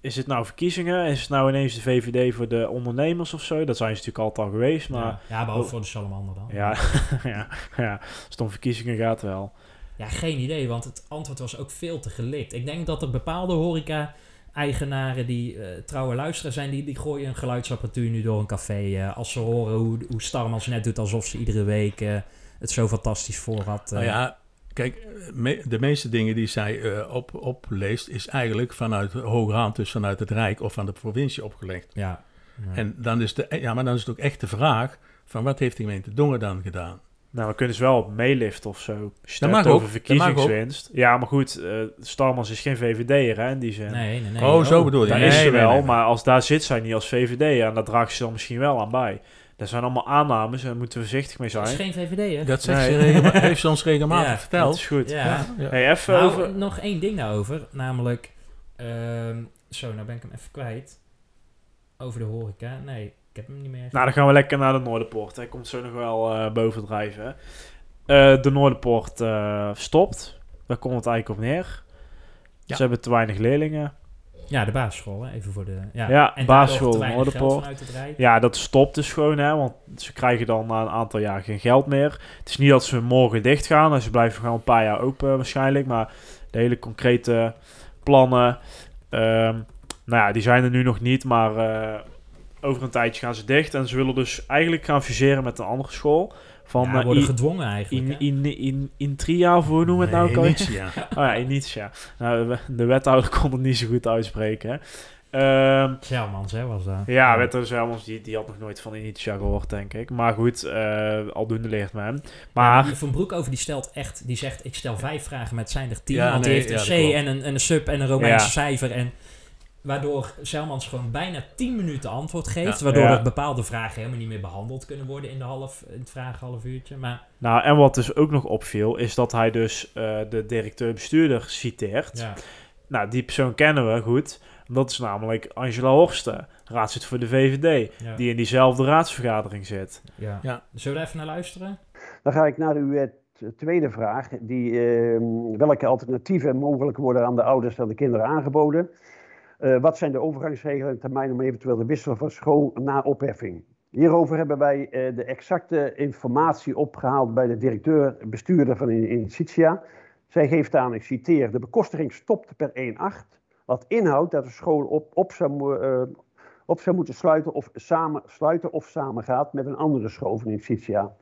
Is het nou verkiezingen? Is het nou ineens de VVD voor de ondernemers of zo? Dat zijn ze natuurlijk altijd al geweest, maar... ja, ja, behalve voor de salamander dan. Ja, ja, ja, als het om verkiezingen gaat wel. Ja, geen idee, want het antwoord was ook veel te gelikt. Ik denk dat er bepaalde horeca-eigenaren die eh, trouwe luisteraars zijn, die, die gooien een geluidsapparatuur nu door een café. eh, als ze horen hoe, hoe Starmans net doet alsof ze iedere week eh, het zo fantastisch voor had. eh. Nou ja, kijk, me- de meeste dingen die zij eh, op, opleest is eigenlijk vanuit de hoge hand, dus vanuit het Rijk of van de provincie opgelegd. ja. Ja. En dan is, de, ja, maar dan is het ook echt de vraag van wat heeft de gemeente Dongen dan gedaan? Nou, we kunnen ze wel op meeliften of zo. Het mag over dat mag ook. verkiezingswinst. Ja, maar goed, eh Starmans is geen VVD'er hè, in die zin. Nee, nee, nee. Oh, zo bedoel je. Daar Nee, is ze nee, wel, nee, nee. maar als daar zit zij niet als VVD'er en daar draagt ze dan misschien wel aan bij. Dat zijn allemaal aannames en daar moeten we voorzichtig mee Dat is zijn. geen VVD, hè? Dat zegt Nee. ze heeft ze ons regelmatig Ja, Dat verteld. is goed. Ja. Hey, even Nou, over... nog één ding daarover, namelijk... ehm, zo, nou ben ik hem even kwijt. Over de horeca. Nee, ik heb hem niet meer. Nou, dan gaan we lekker naar de Noorderpoort. Hij komt zo nog wel eh bovendrijven. hè. Eh, de Noorderpoort eh, stopt. Daar komt het eigenlijk op neer. Ja. Ze hebben te weinig leerlingen. Ja, de basisschool, hè? even voor de... Ja, Ja, en basisschool Noorderpoort. Ja, dat stopt dus gewoon, hè. Want ze krijgen dan na een aantal jaar geen geld meer. Het is niet dat ze morgen dicht gaan. En ze blijven gewoon een paar jaar open waarschijnlijk. Maar de hele concrete plannen... ehm, nou ja, die zijn er nu nog niet. Maar eh, over een tijdje gaan ze dicht. En ze willen dus eigenlijk gaan fuseren met een andere school. Van, Ja, eh, worden gedwongen eigenlijk. In, in, in, Intria, of hoe noemen we het nou? Nee? Initia. Oh ja, Initia. Nou, de- de wethouder kon het niet zo goed uitspreken. Hè. Zelmans, hè, was dat. ja, wethouder Zelmans, die, die had nog nooit van Initia gehoord, denk ik. Maar goed, eh aldoende ligt met hem. Maar... Van Broekhoven die stelt echt, die zegt ik stel vijf vragen met zijn er tien. Ja, want nee, die heeft een C en een, en een sub en een Romeinse cijfer. En waardoor Selmans gewoon bijna 10 minuten antwoord geeft. Ja. Waardoor Ja. er bepaalde vragen helemaal niet meer behandeld kunnen worden in, de half, in het vragen half uurtje. Maar Nou, en wat dus ook nog opviel, is dat hij dus eh, de directeur-bestuurder citeert. ja, Nou, die persoon kennen we goed. Dat is namelijk Angela Horsten, raadslid voor de VVD, ja, die in diezelfde raadsvergadering zit. ja. Ja. Zullen we even naar luisteren? Dan ga ik naar uw eh, tweede vraag. Die, eh, welke alternatieven mogelijk worden aan de ouders en de kinderen aangeboden? Eh, wat zijn de overgangsregelen en termijn om eventueel te wisselen van school na opheffing? Hierover hebben wij eh, de exacte informatie opgehaald bij de directeur-bestuurder van In- Initia. Zij geeft aan, ik citeer, de bekostiging stopt per 1-8. Wat inhoudt dat de school op, op, zou, eh, op zou moeten sluiten of, samen, sluiten of samengaat met een andere school van Initia.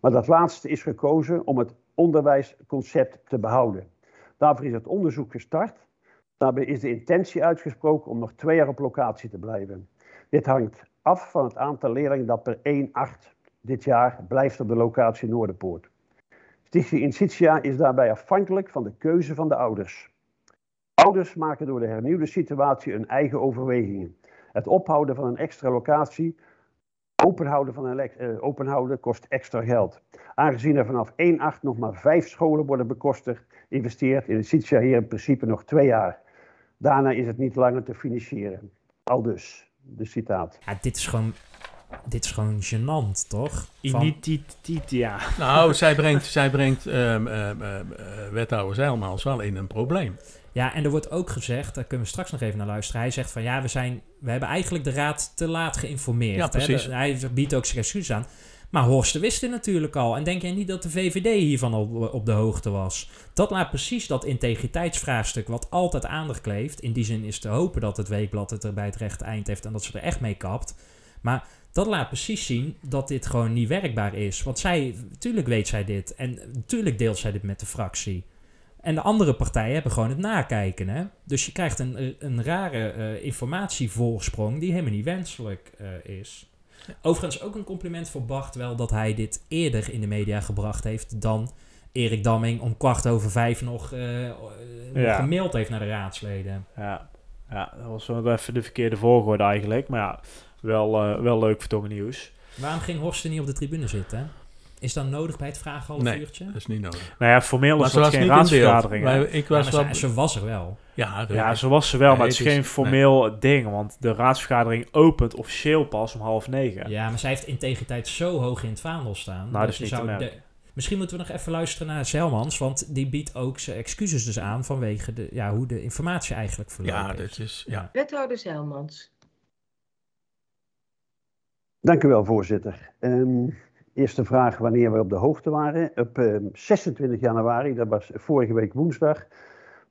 Maar dat laatste is gekozen om het onderwijsconcept te behouden. Daarvoor is het onderzoek gestart. Daarbij is de intentie uitgesproken om nog twee jaar op locatie te blijven. Dit hangt af van het aantal leerlingen dat per 1-8 dit jaar blijft op de locatie Noorderpoort. Stichting Insitia is daarbij afhankelijk van de keuze van de ouders. Ouders maken door de hernieuwde situatie hun eigen overwegingen. Het ophouden van een extra locatie Openhouden, van een eh, openhouden kost extra geld. Aangezien er vanaf 1-8 nog maar vijf scholen worden bekostigd, investeert in de Sitja hier in principe nog twee jaar. Daarna is het niet langer te financieren. Al dus, de citaat. Ja, dit is gewoon, dit is gewoon gênant, toch? Van- Initia. Nou, zij brengt, zij brengt wethouder Zijlmaals wel in een probleem. Ja, en er wordt ook gezegd, daar kunnen we straks nog even naar luisteren. Hij zegt van ja, we, zijn, we hebben eigenlijk de raad te laat geïnformeerd. Ja, hè. precies. De- hij biedt ook zijn excuus aan. Maar Horsten wist het natuurlijk al. En denk jij niet dat de VVD hiervan op, op de hoogte was? Dat laat precies dat integriteitsvraagstuk wat altijd aandacht kleeft. In die zin is te hopen dat het weekblad het er bij het rechte eind heeft en dat ze er echt mee kapt. Maar dat laat precies zien dat dit gewoon niet werkbaar is. Want zij, natuurlijk weet zij dit. En natuurlijk deelt zij dit met de fractie. En de andere partijen hebben gewoon het nakijken. Hè? Dus je krijgt een, een rare eh, informatievoorsprong die helemaal niet wenselijk eh, is. Overigens ook een compliment voor Bart wel dat hij dit eerder in de media gebracht heeft dan Erik Damming om kwart over vijf nog, Ja. gemaild heeft naar de raadsleden. Ja, ja, dat was wel even de verkeerde volgorde eigenlijk. Maar ja, wel, eh, wel leuk voor Tongen Nieuws. Waarom ging Horsten niet op de tribune zitten? Is dat nodig bij het vragen half Nee, uurtje? dat is niet nodig. Nou ja, formeel Maar is ze dat geen raadsvergadering. Wij- Ik Ja, was maar wel... ze, ze was er wel. Ja, Ja, zo was ze wel, Nee, maar het is geen formeel ding. Want de raadsvergadering opent officieel pas om half negen. Ja, maar zij heeft integriteit zo hoog in het vaandel staan. Nou, dat is niet te zou merken. de- Misschien moeten we nog even luisteren naar Zelmans, want die biedt ook zijn excuses dus aan vanwege de, ja, hoe de informatie eigenlijk verlopen Ja, dat is... Ja. Wethouder Zijlmans. Dank u wel, voorzitter. Ehm, eerste vraag wanneer we op de hoogte waren. Op ehm, 26 januari, dat was vorige week woensdag,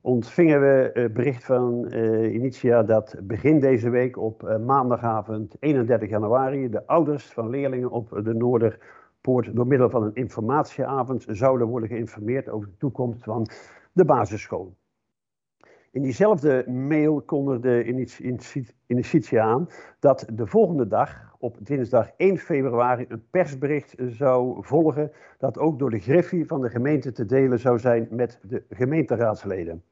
ontvingen we eh, bericht van eh, Initia dat begin deze week op eh, maandagavond 31 januari de ouders van leerlingen op de Noorderpoort door middel van een informatieavond zouden worden geïnformeerd over de toekomst van de basisschool. In diezelfde mail kondigde Initia- Initia- Initia aan dat de volgende dag, op dinsdag 1 februari, een persbericht zou volgen dat ook door de Griffie van de gemeente te delen zou zijn met de gemeenteraadsleden.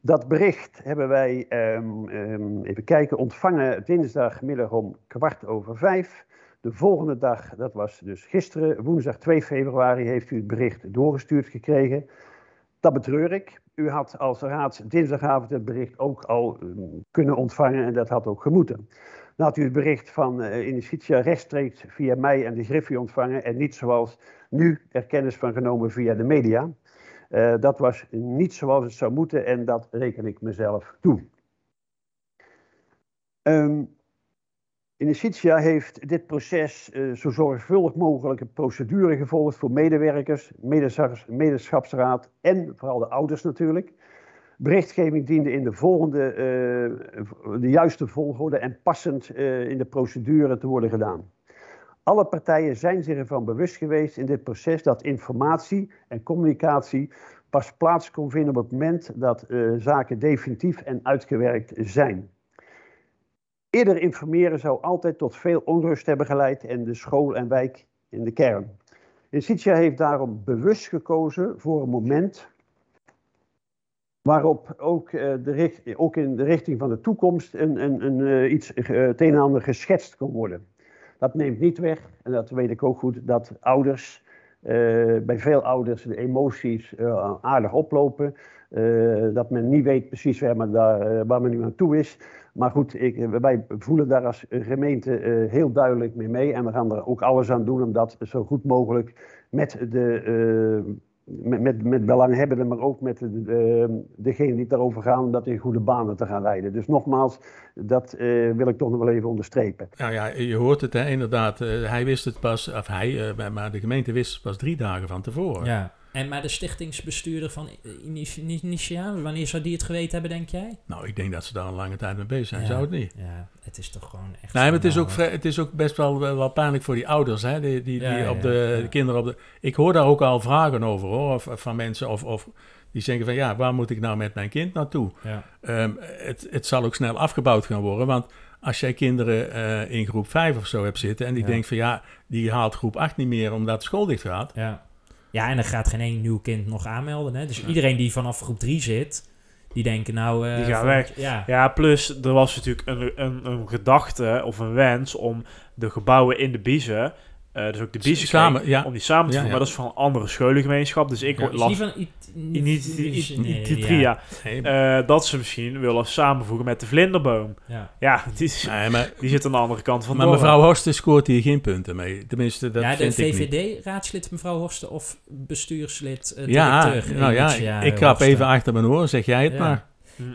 Dat bericht hebben wij, ehm, ehm, even kijken, ontvangen dinsdagmiddag om kwart over vijf. De volgende dag, dat was dus gisteren, woensdag 2 februari, heeft u het bericht doorgestuurd gekregen. Dat betreur ik. U had als raad dinsdagavond het bericht ook al ehm, kunnen ontvangen en dat had ook gemoeten. Dan had u het bericht van eh Initia rechtstreeks via mij en de Griffie ontvangen en niet zoals nu er kennis van genomen via de media. Eh, dat was niet zoals het zou moeten en dat reken ik mezelf toe. Ehm Initia heeft dit proces eh, zo zorgvuldig mogelijk een procedure gevolgd voor medewerkers, medeschapsraad en vooral de ouders natuurlijk. Berichtgeving diende in de volgende, eh, de juiste volgorde en passend eh, in de procedure te worden gedaan. Alle partijen zijn zich ervan bewust geweest in dit proces dat informatie en communicatie pas plaats kon vinden op het moment dat zaken definitief en uitgewerkt zijn. Eerder informeren zou altijd tot veel onrust hebben geleid in de school en wijk in de kern. Justitia heeft daarom bewust gekozen voor een moment waarop ook, uh, de ook in de richting van de toekomst een, uh, iets, uh, het een en ander geschetst kon worden. Dat neemt niet weg, en dat weet ik ook goed, dat ouders, bij veel ouders de emoties aardig oplopen. dat men niet weet precies waar men, daar, waar men nu aan toe is. Maar goed, ik, wij voelen daar als gemeente uh, heel duidelijk mee mee. En we gaan er ook alles aan doen om dat zo goed mogelijk met de, uh, met, met, met belanghebbenden, maar ook met de, de, degene die daarover gaan, dat in goede banen te gaan leiden. Dus nogmaals, dat uh, wil ik toch nog wel even onderstrepen. Nou ja, je hoort het hè, inderdaad. hij wist het pas, of hij, maar de gemeente wist het pas drie dagen van tevoren. Ja. En maar de stichtingsbestuurder van Initiaal, wanneer zou die het geweten hebben, denk jij? Nou, ik denk dat ze daar een lange tijd mee bezig zijn. Ja, zou het niet? Ja, het is toch gewoon echt... Nee, maar het is, ook, het is ook best wel, wel pijnlijk voor die ouders, hè? Die, die, die ja, op de, de, kinderen op de... Ik hoor daar ook al vragen over, hoor, of, van mensen of... of die zeggen van ja, waar moet ik nou met mijn kind naartoe? Ja. Um, het, het zal ook snel afgebouwd gaan worden, want als jij kinderen uh, in groep 5 of zo hebt zitten en die denkt van ja, die haalt groep 8 niet meer omdat de school dicht gaat. Ja. Ja, en dan gaat geen één nieuw kind nog aanmelden. Hè? Dus iedereen die vanaf groep 3 zit, die denken nou... Uh, die gaan weg. Ja. ja, plus er was natuurlijk een, een, een gedachte of een wens om de gebouwen in de Biezen... Uh, dus ook de Biezen samen, ja. om die samen te voegen. Ja, ja. Maar dat is van een andere scholengemeenschap. Dus ik ja, las... Niet van Itria. Uh, dat ze misschien willen samenvoegen met de vlinderboom. Ja, ja die, is, nee, maar, die zit aan de andere kant van Maar door. mevrouw Horsten scoort hier geen punten mee. Tenminste, dat ja, de vind ik niet. VVD-raadslid mevrouw Horsten of bestuurslid, uh, Ja, directeur nou ja, Initiaal ik krap even achter mijn oor. Zeg jij het Ja. maar.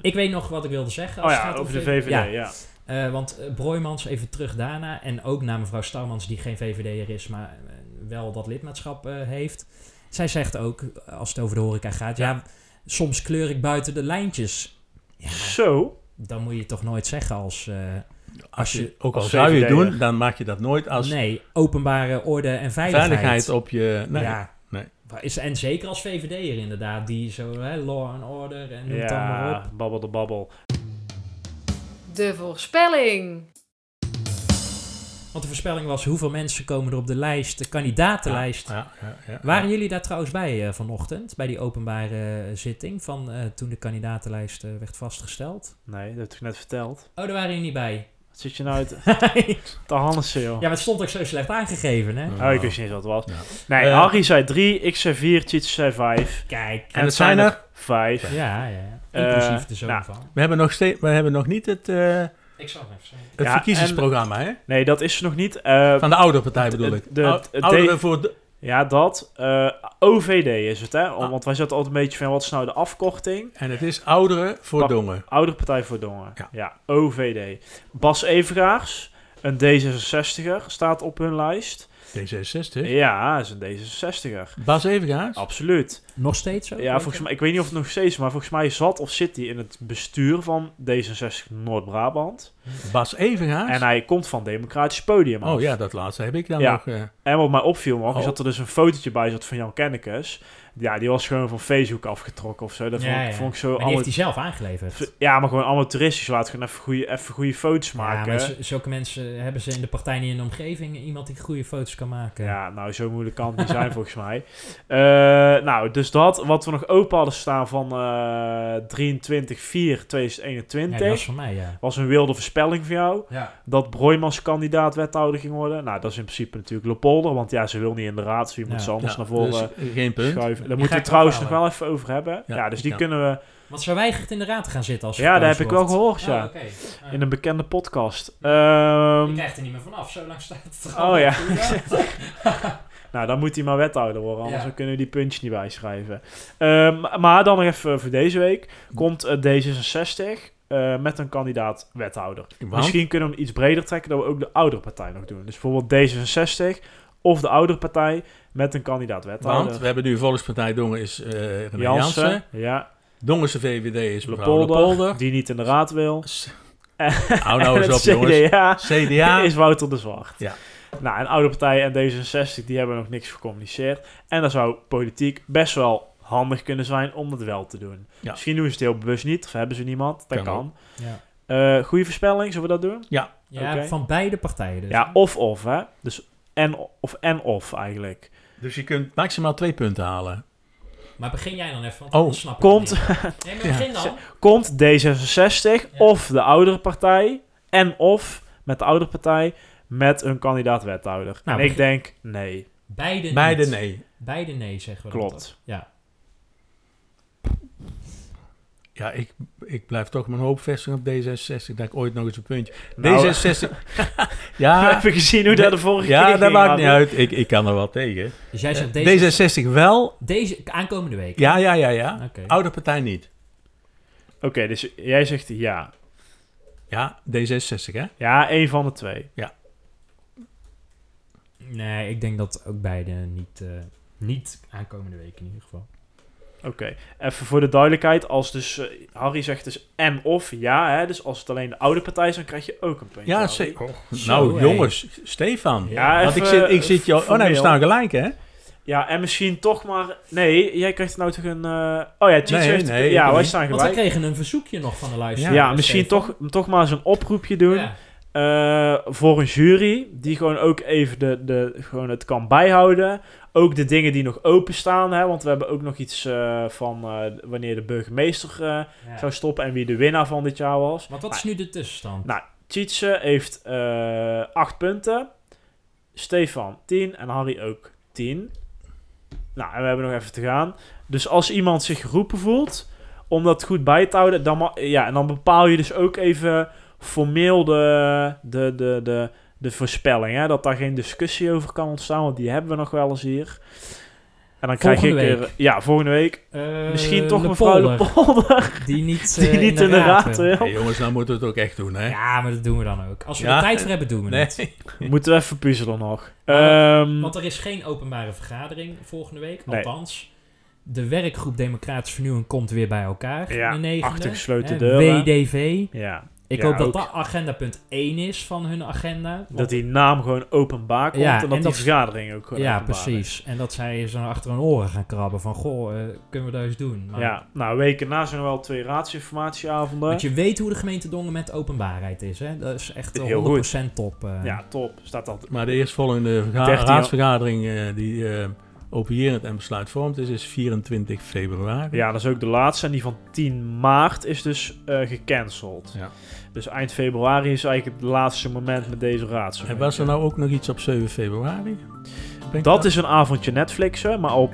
Ik weet nog wat ik wilde zeggen. Oh als het ja, gaat over om de VVD, Ja. Eh, want uh, Broijmans, even terug daarna. En ook naar mevrouw Starmans, die geen VVD'er is, maar uh, wel dat lidmaatschap uh, heeft. Zij zegt ook, als het over de horeca gaat, ja, ja soms kleur ik buiten de lijntjes. Ja, Zo? Dan moet je toch nooit zeggen als... uh, Als je, ook al zou je het doen, dan maak je dat nooit als... Nee, openbare orde en veiligheid. Veiligheid op je... Nee, ja. nee. Is, en zeker als VVD'er inderdaad, die zo, hè, law and order en noem het Ja, allemaal op. babbel de babbel. De voorspelling. Want de voorspelling was hoeveel mensen komen er op de lijst, de kandidatenlijst. Ja, ja, ja, Waren jullie daar trouwens bij uh, vanochtend, bij die openbare uh, zitting van uh, toen de kandidatenlijst werd vastgesteld? Nee, dat heb ik net verteld. Oh, daar waren jullie niet bij. Wat zit je nou te Hannessen, joh? Ja, maar het stond ook zo slecht aangegeven, hè? Oh, ik wist niet wat het was. Nee, Harry zei 3, ik zei 4, Tjits zei 5. Kijk. En, het zijn er 5. Ja, ja. Inclusief de zoon nou, van. We hebben nog, steeds, we hebben nog niet het... Ik zal even zeggen. Het Ja, verkiezingsprogramma, hè? Nee, dat is nog niet. eh, Van de oude partij bedoel ik. de- Ou- de- Ouderen de- voor de... Ja, dat. eh, OVD is het, hè? Om- Ah. Want wij zaten altijd een beetje van, wat is nou de afkorting? En het is ouderen voor dongen. Oudere Partij voor Dongen. Ja. Ja. OVD. Bas Evegaars, een D66er, staat op hun lijst. D66. Ja, is een D66er. Bas Evengaars. Absoluut. Nog steeds zo? Ja, volgens mij, ik weet niet of het nog steeds, maar volgens mij zat of zit hij in het bestuur van D66 Noord-Brabant. Bas Evengaars. En hij komt van Democratisch Podium. af. Oh ja, dat laatste heb ik dan Ja. nog... eh, En wat mij opviel nog, Oh. is dat er dus een fotootje bij zat van Jan Kennekes. Ja, die was gewoon van Facebook afgetrokken of zo. Dat vond, Ja, ik- ja. vond ik zo Maar die allemaal... heeft hij zelf aangeleverd. Ja, maar gewoon amateuristisch. Laat gewoon even goede, even goede foto's Ja, maken. maar z- zulke mensen hebben ze in de partij niet in de omgeving iemand die goede foto's kan maken. Ja, nou, zo moeilijk kan het niet zijn volgens mij. Eh, nou, dus dat. Wat we nog open hadden staan van eh 23 4 2021 Ja, die was van mij, ja. was een wilde voorspelling van jou. Ja. Dat Broijmans kandidaat wethouder ging worden. Nou, dat is in principe natuurlijk Lepolder. Want ja, ze wil niet in de raad. Dus wie moet Ja. ze anders Ja, naar voren dus, geen punt. schuiven. Daar moeten we ik trouwens nog wel even over hebben. Ja, Ja, dus die ja. kunnen we... Want ze weigert in de raad te gaan zitten als Ja, dat heb ik wel gehoord, ja. Oh, oké. Ah. In een bekende podcast. Ehm, Je krijgt er niet meer vanaf, zo lang staat het er Oh ja. nou, dan moet hij maar wethouder worden, anders Ja. dan kunnen we die puntjes niet bijschrijven. Ehm, maar dan nog even voor deze week. Komt eh, D66 eh, met een kandidaat wethouder. Want? Misschien kunnen we hem iets breder trekken dat we ook de oudere partij nog doen. Dus bijvoorbeeld D66 of de oudere partij met een kandidaat wethouder. Want we hebben nu Volkspartij Dongen is eh René Jansen, Jansen. ja. Dongense VVD is mevrouw Lepolder, Lepolder. die niet in de raad wil. Hou nou En eens op, jongens. CDA, CDA. is Wouter de Zwart. Ja. Nou, en oude partijen en D66 die hebben nog niks gecommuniceerd. En dan zou politiek best wel handig kunnen zijn om dat wel te doen. Ja. Misschien doen ze het heel bewust niet, of hebben ze niemand. Dat Kan. Ja. Eh, goede voorspelling, zullen we dat doen? Ja. Ja, van beide partijen dus. Ja, of of, hè. Dus en of en of eigenlijk. Dus je kunt maximaal twee punten halen. Maar begin jij dan even, want Oh, anders snap ik Komt, niet. Nee, maar begin dan. komt D66 of de oudere partij en of met de oudere partij met een kandidaat wethouder. Nou, en ik begin- denk nee. Beide Beide niet. nee. Beide nee, zeggen we dan Klopt. Ja. Ja, ik, ik blijf toch mijn hoop vestigen op D66. Dat ik ooit nog eens een puntje. Nou, D66. ja, Heb je gezien hoe dat de vorige keer Ja, dat maakt niet uit. Ik, ik kan er wel tegen. Dus jij zegt Eh, deze, D66 wel. deze aankomende week. Ja, ja, ja, ja. Oude partij niet. Oké, dus jij zegt ja. Ja, D66 hè? Ja, één van de twee. Nee, ik denk dat ook beide niet, eh, niet aankomende week in ieder geval. Oké, even voor de duidelijkheid. Als dus eh, Harry zegt dus en of ja, hè, dus als het alleen de oude partij is, dan krijg je ook een puntje. Ja, zeker. Nou, hey. jongens, Stefan. Ja, Want ik zit, ik zit jou. Oh nee, we staan gelijk hè? Ja, en misschien toch maar... Nee, jij krijgt nou toch een... eh, Oh ja, Cheats Nee, heeft... nee, ja, wij staan Want we gelijk. kregen een verzoekje nog van de Ja, luisteraar. misschien Stefan. toch, toch maar eens een oproepje doen. Ja. Eh, voor een jury. Die gewoon ook even de, de, gewoon het kan bijhouden. Ook de dingen die nog openstaan. Hè, want we hebben ook nog iets eh, van eh, wanneer de burgemeester Ja. zou stoppen. En wie de winnaar van dit jaar was. Want wat is nu de tussenstand? Nou, Tjitse heeft eh 8 punten. Stefan 10 en Harry ook 10. Nou, en we hebben nog even te gaan. Dus als iemand zich geroepen voelt om dat goed bij te houden, dan, ja, en dan bepaal je dus ook even formeel de, de, de, de, de voorspelling. Hè? Dat daar geen discussie over kan ontstaan, want die hebben we nog wel eens hier. En dan krijg Volgende ik er, week. ja, volgende week. Eh, Misschien toch mevrouw De Polder, Polder. Die niet, Die eh, niet in de raad wil. wil. Hey, jongens, nou moeten we het ook echt doen hè? Ja, maar dat doen we dan ook. Als we Ja. er tijd voor hebben, doen we Nee. het. Moeten we even puzzelen nog. Maar- Ehm, Want er is geen openbare vergadering volgende week. Nee. Althans, de werkgroep Democratisch Vernieuwen komt weer bij elkaar. Ja, de negende. achter gesloten Hè, deuren. WDV. ja. Ik Ja, hoop dat ook. dat agenda punt 1 is van hun agenda. Dat die naam gewoon openbaar komt Ja, en dat en die dat- vergadering ook gewoon ja, openbaar is. precies. En dat zij zo achter hun oren gaan krabben van... Goh, eh, kunnen we dat eens doen? Maar, Ja, nou, weken na zijn er wel twee raadsinformatieavonden. Want je weet hoe de gemeente Dongen met openbaarheid is. Hè? Dat is echt eh, Heel 100% top. eh. Ja, top. Staat dat. Maar de eerstvolgende verga- 13 raadsvergadering uh, die openierend en besluitvormend is, is 24 februari. Ja, dat is ook de laatste. En die van 10 maart is dus uh, gecanceld. Ja. Dus eind februari is eigenlijk het laatste moment met deze raadsvergadering. En was er nou ook nog iets op 7 februari? Dat, dat is een avondje Netflixen, maar op...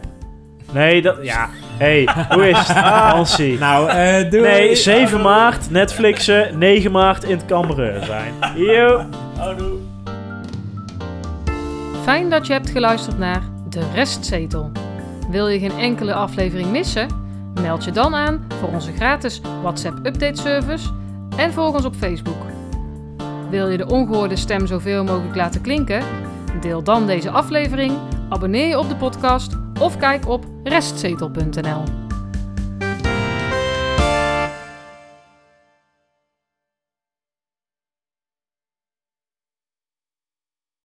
Nee, dat... Ja. hey, hoe is het? Hansie. Nou, uh, doe Nee, 7 maart Netflixen, 9 maart in het Cambreur zijn. Yo. Fijn dat je hebt geluisterd naar De Restzetel. Wil je geen enkele aflevering missen? Meld je dan aan voor onze gratis WhatsApp update service en volg ons op Facebook. Wil je de ongehoorde stem zoveel mogelijk laten klinken? Deel dan deze aflevering, abonneer je op de podcast of kijk op restzetel.nl.